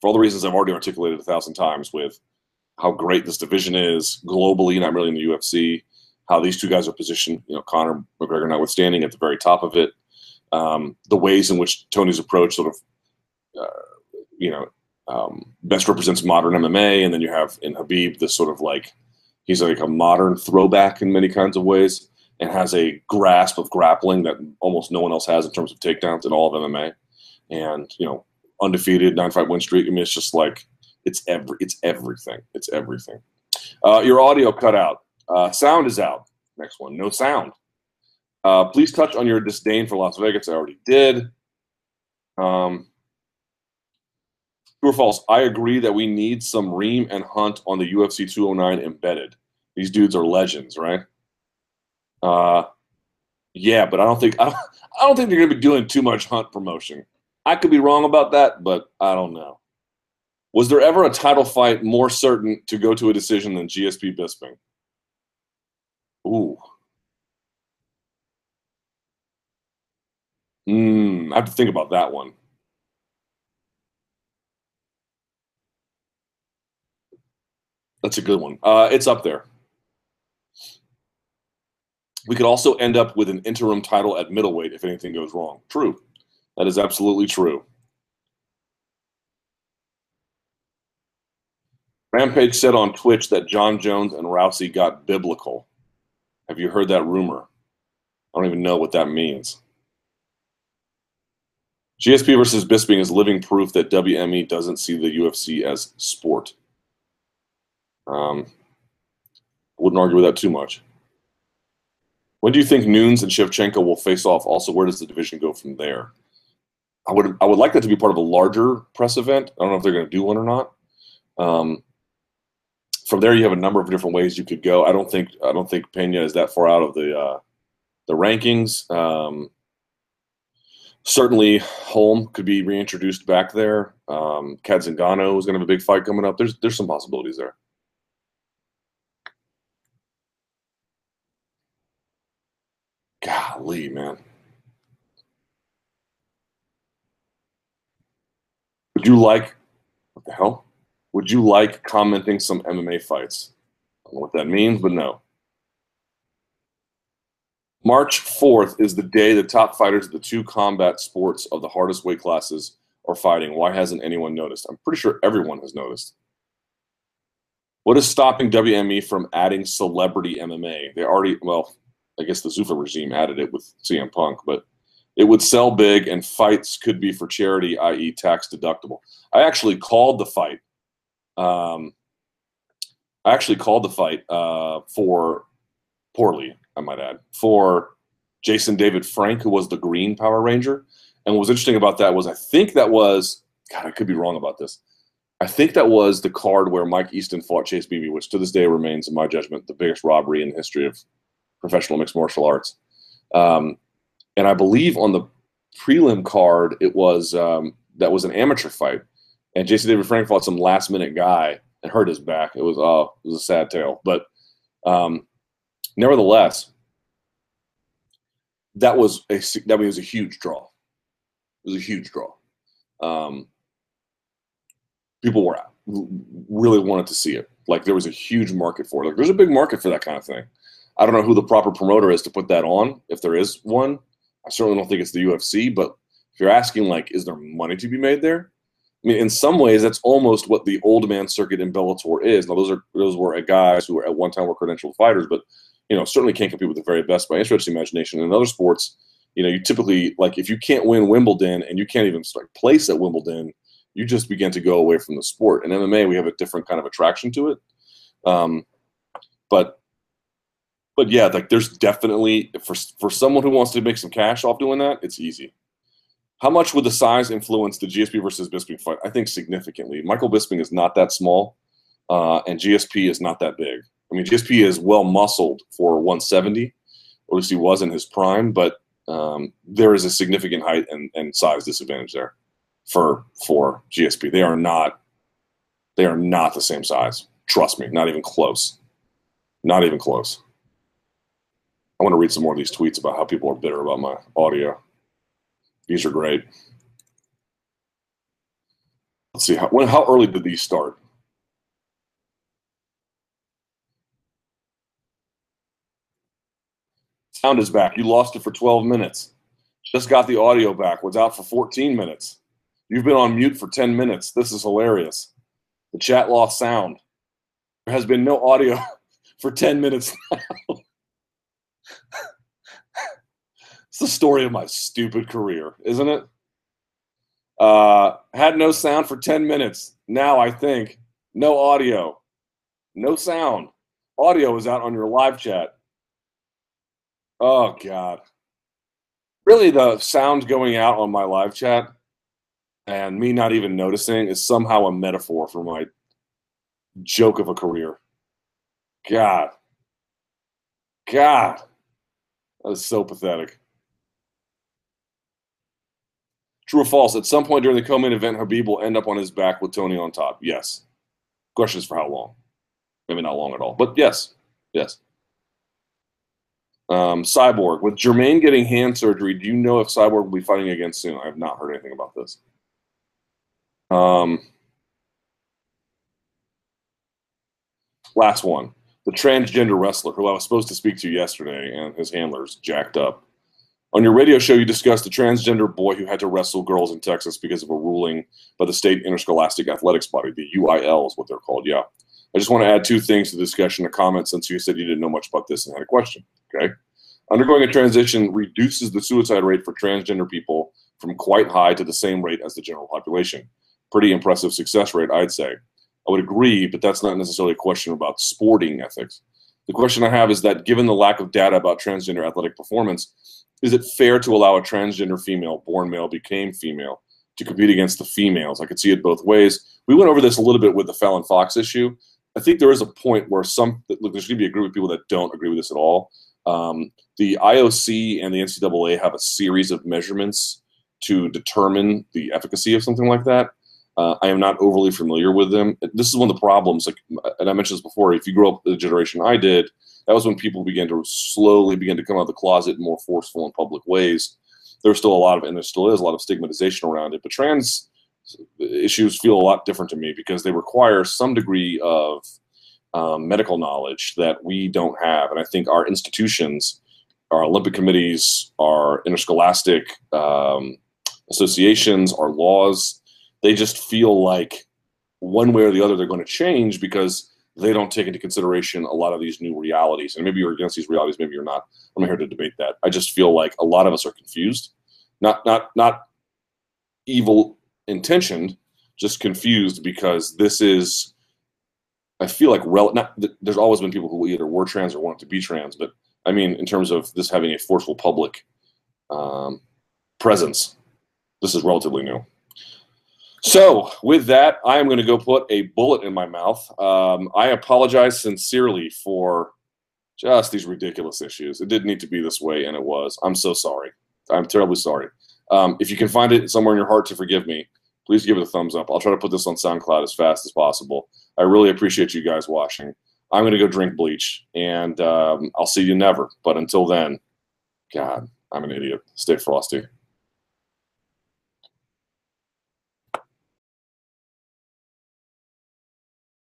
For all the reasons I've already articulated a thousand times with how great this division is globally, not really in the UFC. How these two guys are positioned, you know, Conor McGregor notwithstanding, at the very top of it. Um, the ways in which Tony's approach sort of, uh, you know, um, best represents modern MMA, and then you have in Khabib this sort of like he's like a modern throwback in many kinds of ways, and has a grasp of grappling that almost no one else has in terms of takedowns in all of MMA, and you know, undefeated nine fight win streak. I mean, it's just like it's every. It's everything. It's everything. Uh, your audio cut out. Uh, sound is out. Next one. No sound. Uh, please touch on your disdain for Las Vegas. I already did. Um, true or false? I agree that we need some Reem and Hunt on the UFC 209 embedded. These dudes are legends, right? Uh, yeah, but I don't think I don't, I don't think they're to be doing too much Hunt promotion. I could be wrong about that, but I don't know. Was there ever a title fight more certain to go to a decision than GSP Bisping? Ooh. Mm, I have to think about that one. That's a good one. Uh, it's up there. We could also end up with an interim title at middleweight if anything goes wrong. True. That is absolutely true. Rampage said on Twitch that Jon Jones and Rousey got biblical. Have you heard that rumor? I don't even know what that means. GSP versus Bisping is living proof that WME doesn't see the UFC as sport. Um, wouldn't argue with that too much. When do you think Nunes and Shevchenko will face off? Also, where does the division go from there? I would I would like that to be part of a larger press event. I don't know if they're going to do one or not. Um, from there, you have a number of different ways you could go. I don't think I don't think Pena is that far out of the uh, the rankings. Um, certainly, Holm could be reintroduced back there. Um, is going to have a big fight coming up. There's there's some possibilities there. Golly, man. Would you like what the hell? Would you like commenting some MMA fights? I don't know what that means, but no. March 4th is the day the top fighters of the two combat sports of the hardest weight classes are fighting. Why hasn't anyone noticed? I'm pretty sure everyone has noticed. What is stopping WME from adding celebrity MMA? They already, well, I guess the Zuffa regime added it with CM Punk, but it would sell big and fights could be for charity, i.e., tax deductible. I actually called the fight. Um, I actually called the fight uh, for poorly, I might add, for Jason David Frank, who was the Green Power Ranger. And what was interesting about that was I think that was God, I could be wrong about this. I think that was the card where Mike Easton fought Chase Beebe, which to this day remains, in my judgment, the biggest robbery in the history of professional mixed martial arts. Um, and I believe on the prelim card, it was um, that was an amateur fight, and Jason David Frank fought some last minute guy and hurt his back. It was uh, it was a sad tale, but um, nevertheless, that was a that was a huge draw. It was a huge draw. Um, people were out, really wanted to see it. Like there was a huge market for it. Like there's a big market for that kind of thing. I don't know who the proper promoter is to put that on, if there is one. I certainly don't think it's the UFC, but if you're asking, like, is there money to be made there? I mean, in some ways, that's almost what the old man circuit in Bellator is. Now, those are those were guys who were at one time were credentialed fighters, but you know, certainly can't compete with the very best by any stretch of imagination. In other sports, you know, you typically like if you can't win Wimbledon and you can't even start place at Wimbledon, you just begin to go away from the sport. In MMA, we have a different kind of attraction to it. Um, but but yeah, like there's definitely for for someone who wants to make some cash off doing that, it's easy. How much would the size influence the GSP versus Bisping fight? I think significantly. Michael Bisping is not that small, uh, and GSP is not that big. I mean, GSP is well muscled for 170, or at least he was in his prime, but um, there is a significant height and, and size disadvantage there for for GSP. They are not they are not the same size. Trust me, not even close. Not even close. I want to read some more of these tweets about how people are bitter about my audio. These are great. Let's see how when how early did these start? Sound is back. You lost it for 12 minutes. Just got the audio back. Was out for 14 minutes. You've been on mute for 10 minutes. This is hilarious. The chat lost sound. There has been no audio for 10 minutes now it's the story of my stupid career, isn't it? Uh, had no sound for 10 minutes. Now I think no audio, no sound. Audio is out on your live chat. Oh, God. Really, the sound going out on my live chat and me not even noticing is somehow a metaphor for my joke of a career. God. God. That is so pathetic. True or false? At some point during the co-main event, Khabib will end up on his back with Tony on top. Yes. Question is for how long? Maybe not long at all, but yes, yes. Um, Cyborg, with Germaine getting hand surgery, do you know if Cyborg will be fighting again soon? I have not heard anything about this. Um, last one. The transgender wrestler who I was supposed to speak to yesterday and his handlers jacked up. On your radio show, you discussed the transgender boy who had to wrestle girls in Texas because of a ruling by the state interscholastic athletics body, the UIL is what they're called. Yeah. I just want to add two things to the discussion, a comment, since you said you didn't know much about this and had a question. Okay. Undergoing a transition reduces the suicide rate for transgender people from quite high to the same rate as the general population. Pretty impressive success rate, I'd say. I would agree, but that's not necessarily a question about sporting ethics. The question I have is that given the lack of data about transgender athletic performance, is it fair to allow a transgender female, born male, became female, to compete against the females? I could see it both ways. We went over this a little bit with the Fallon Fox issue. I think there is a point where some look, there's going to be a group of people that don't agree with this at all. Um, the IOC and the NCAA have a series of measurements to determine the efficacy of something like that. Uh, I am not overly familiar with them. This is one of the problems. Like, and I mentioned this before. If you grow up the generation I did, that was when people began to slowly begin to come out of the closet in more forceful and public ways. There was still a lot of, and there still is a lot of stigmatization around it. But trans issues feel a lot different to me because they require some degree of um, medical knowledge that we don't have. And I think our institutions, our Olympic committees, our interscholastic um, associations, our laws, they just feel like one way or the other they're going to change because they don't take into consideration a lot of these new realities. And maybe you're against these realities, maybe you're not. I'm here to debate that. I just feel like a lot of us are confused, not not not evil intentioned, just confused because this is. I feel like rel- not, there's always been people who either were trans or wanted to be trans, but I mean, in terms of this having a forceful public um, presence, this is relatively new. So, with that, I am going to go put a bullet in my mouth. Um, I apologize sincerely for just these ridiculous issues. It didn't need to be this way, and it was. I'm so sorry. I'm terribly sorry. Um, if you can find it somewhere in your heart to forgive me, please give it a thumbs up. I'll try to put this on SoundCloud as fast as possible. I really appreciate you guys watching. I'm going to go drink bleach, and um, I'll see you never. But until then, God, I'm an idiot. Stay frosty.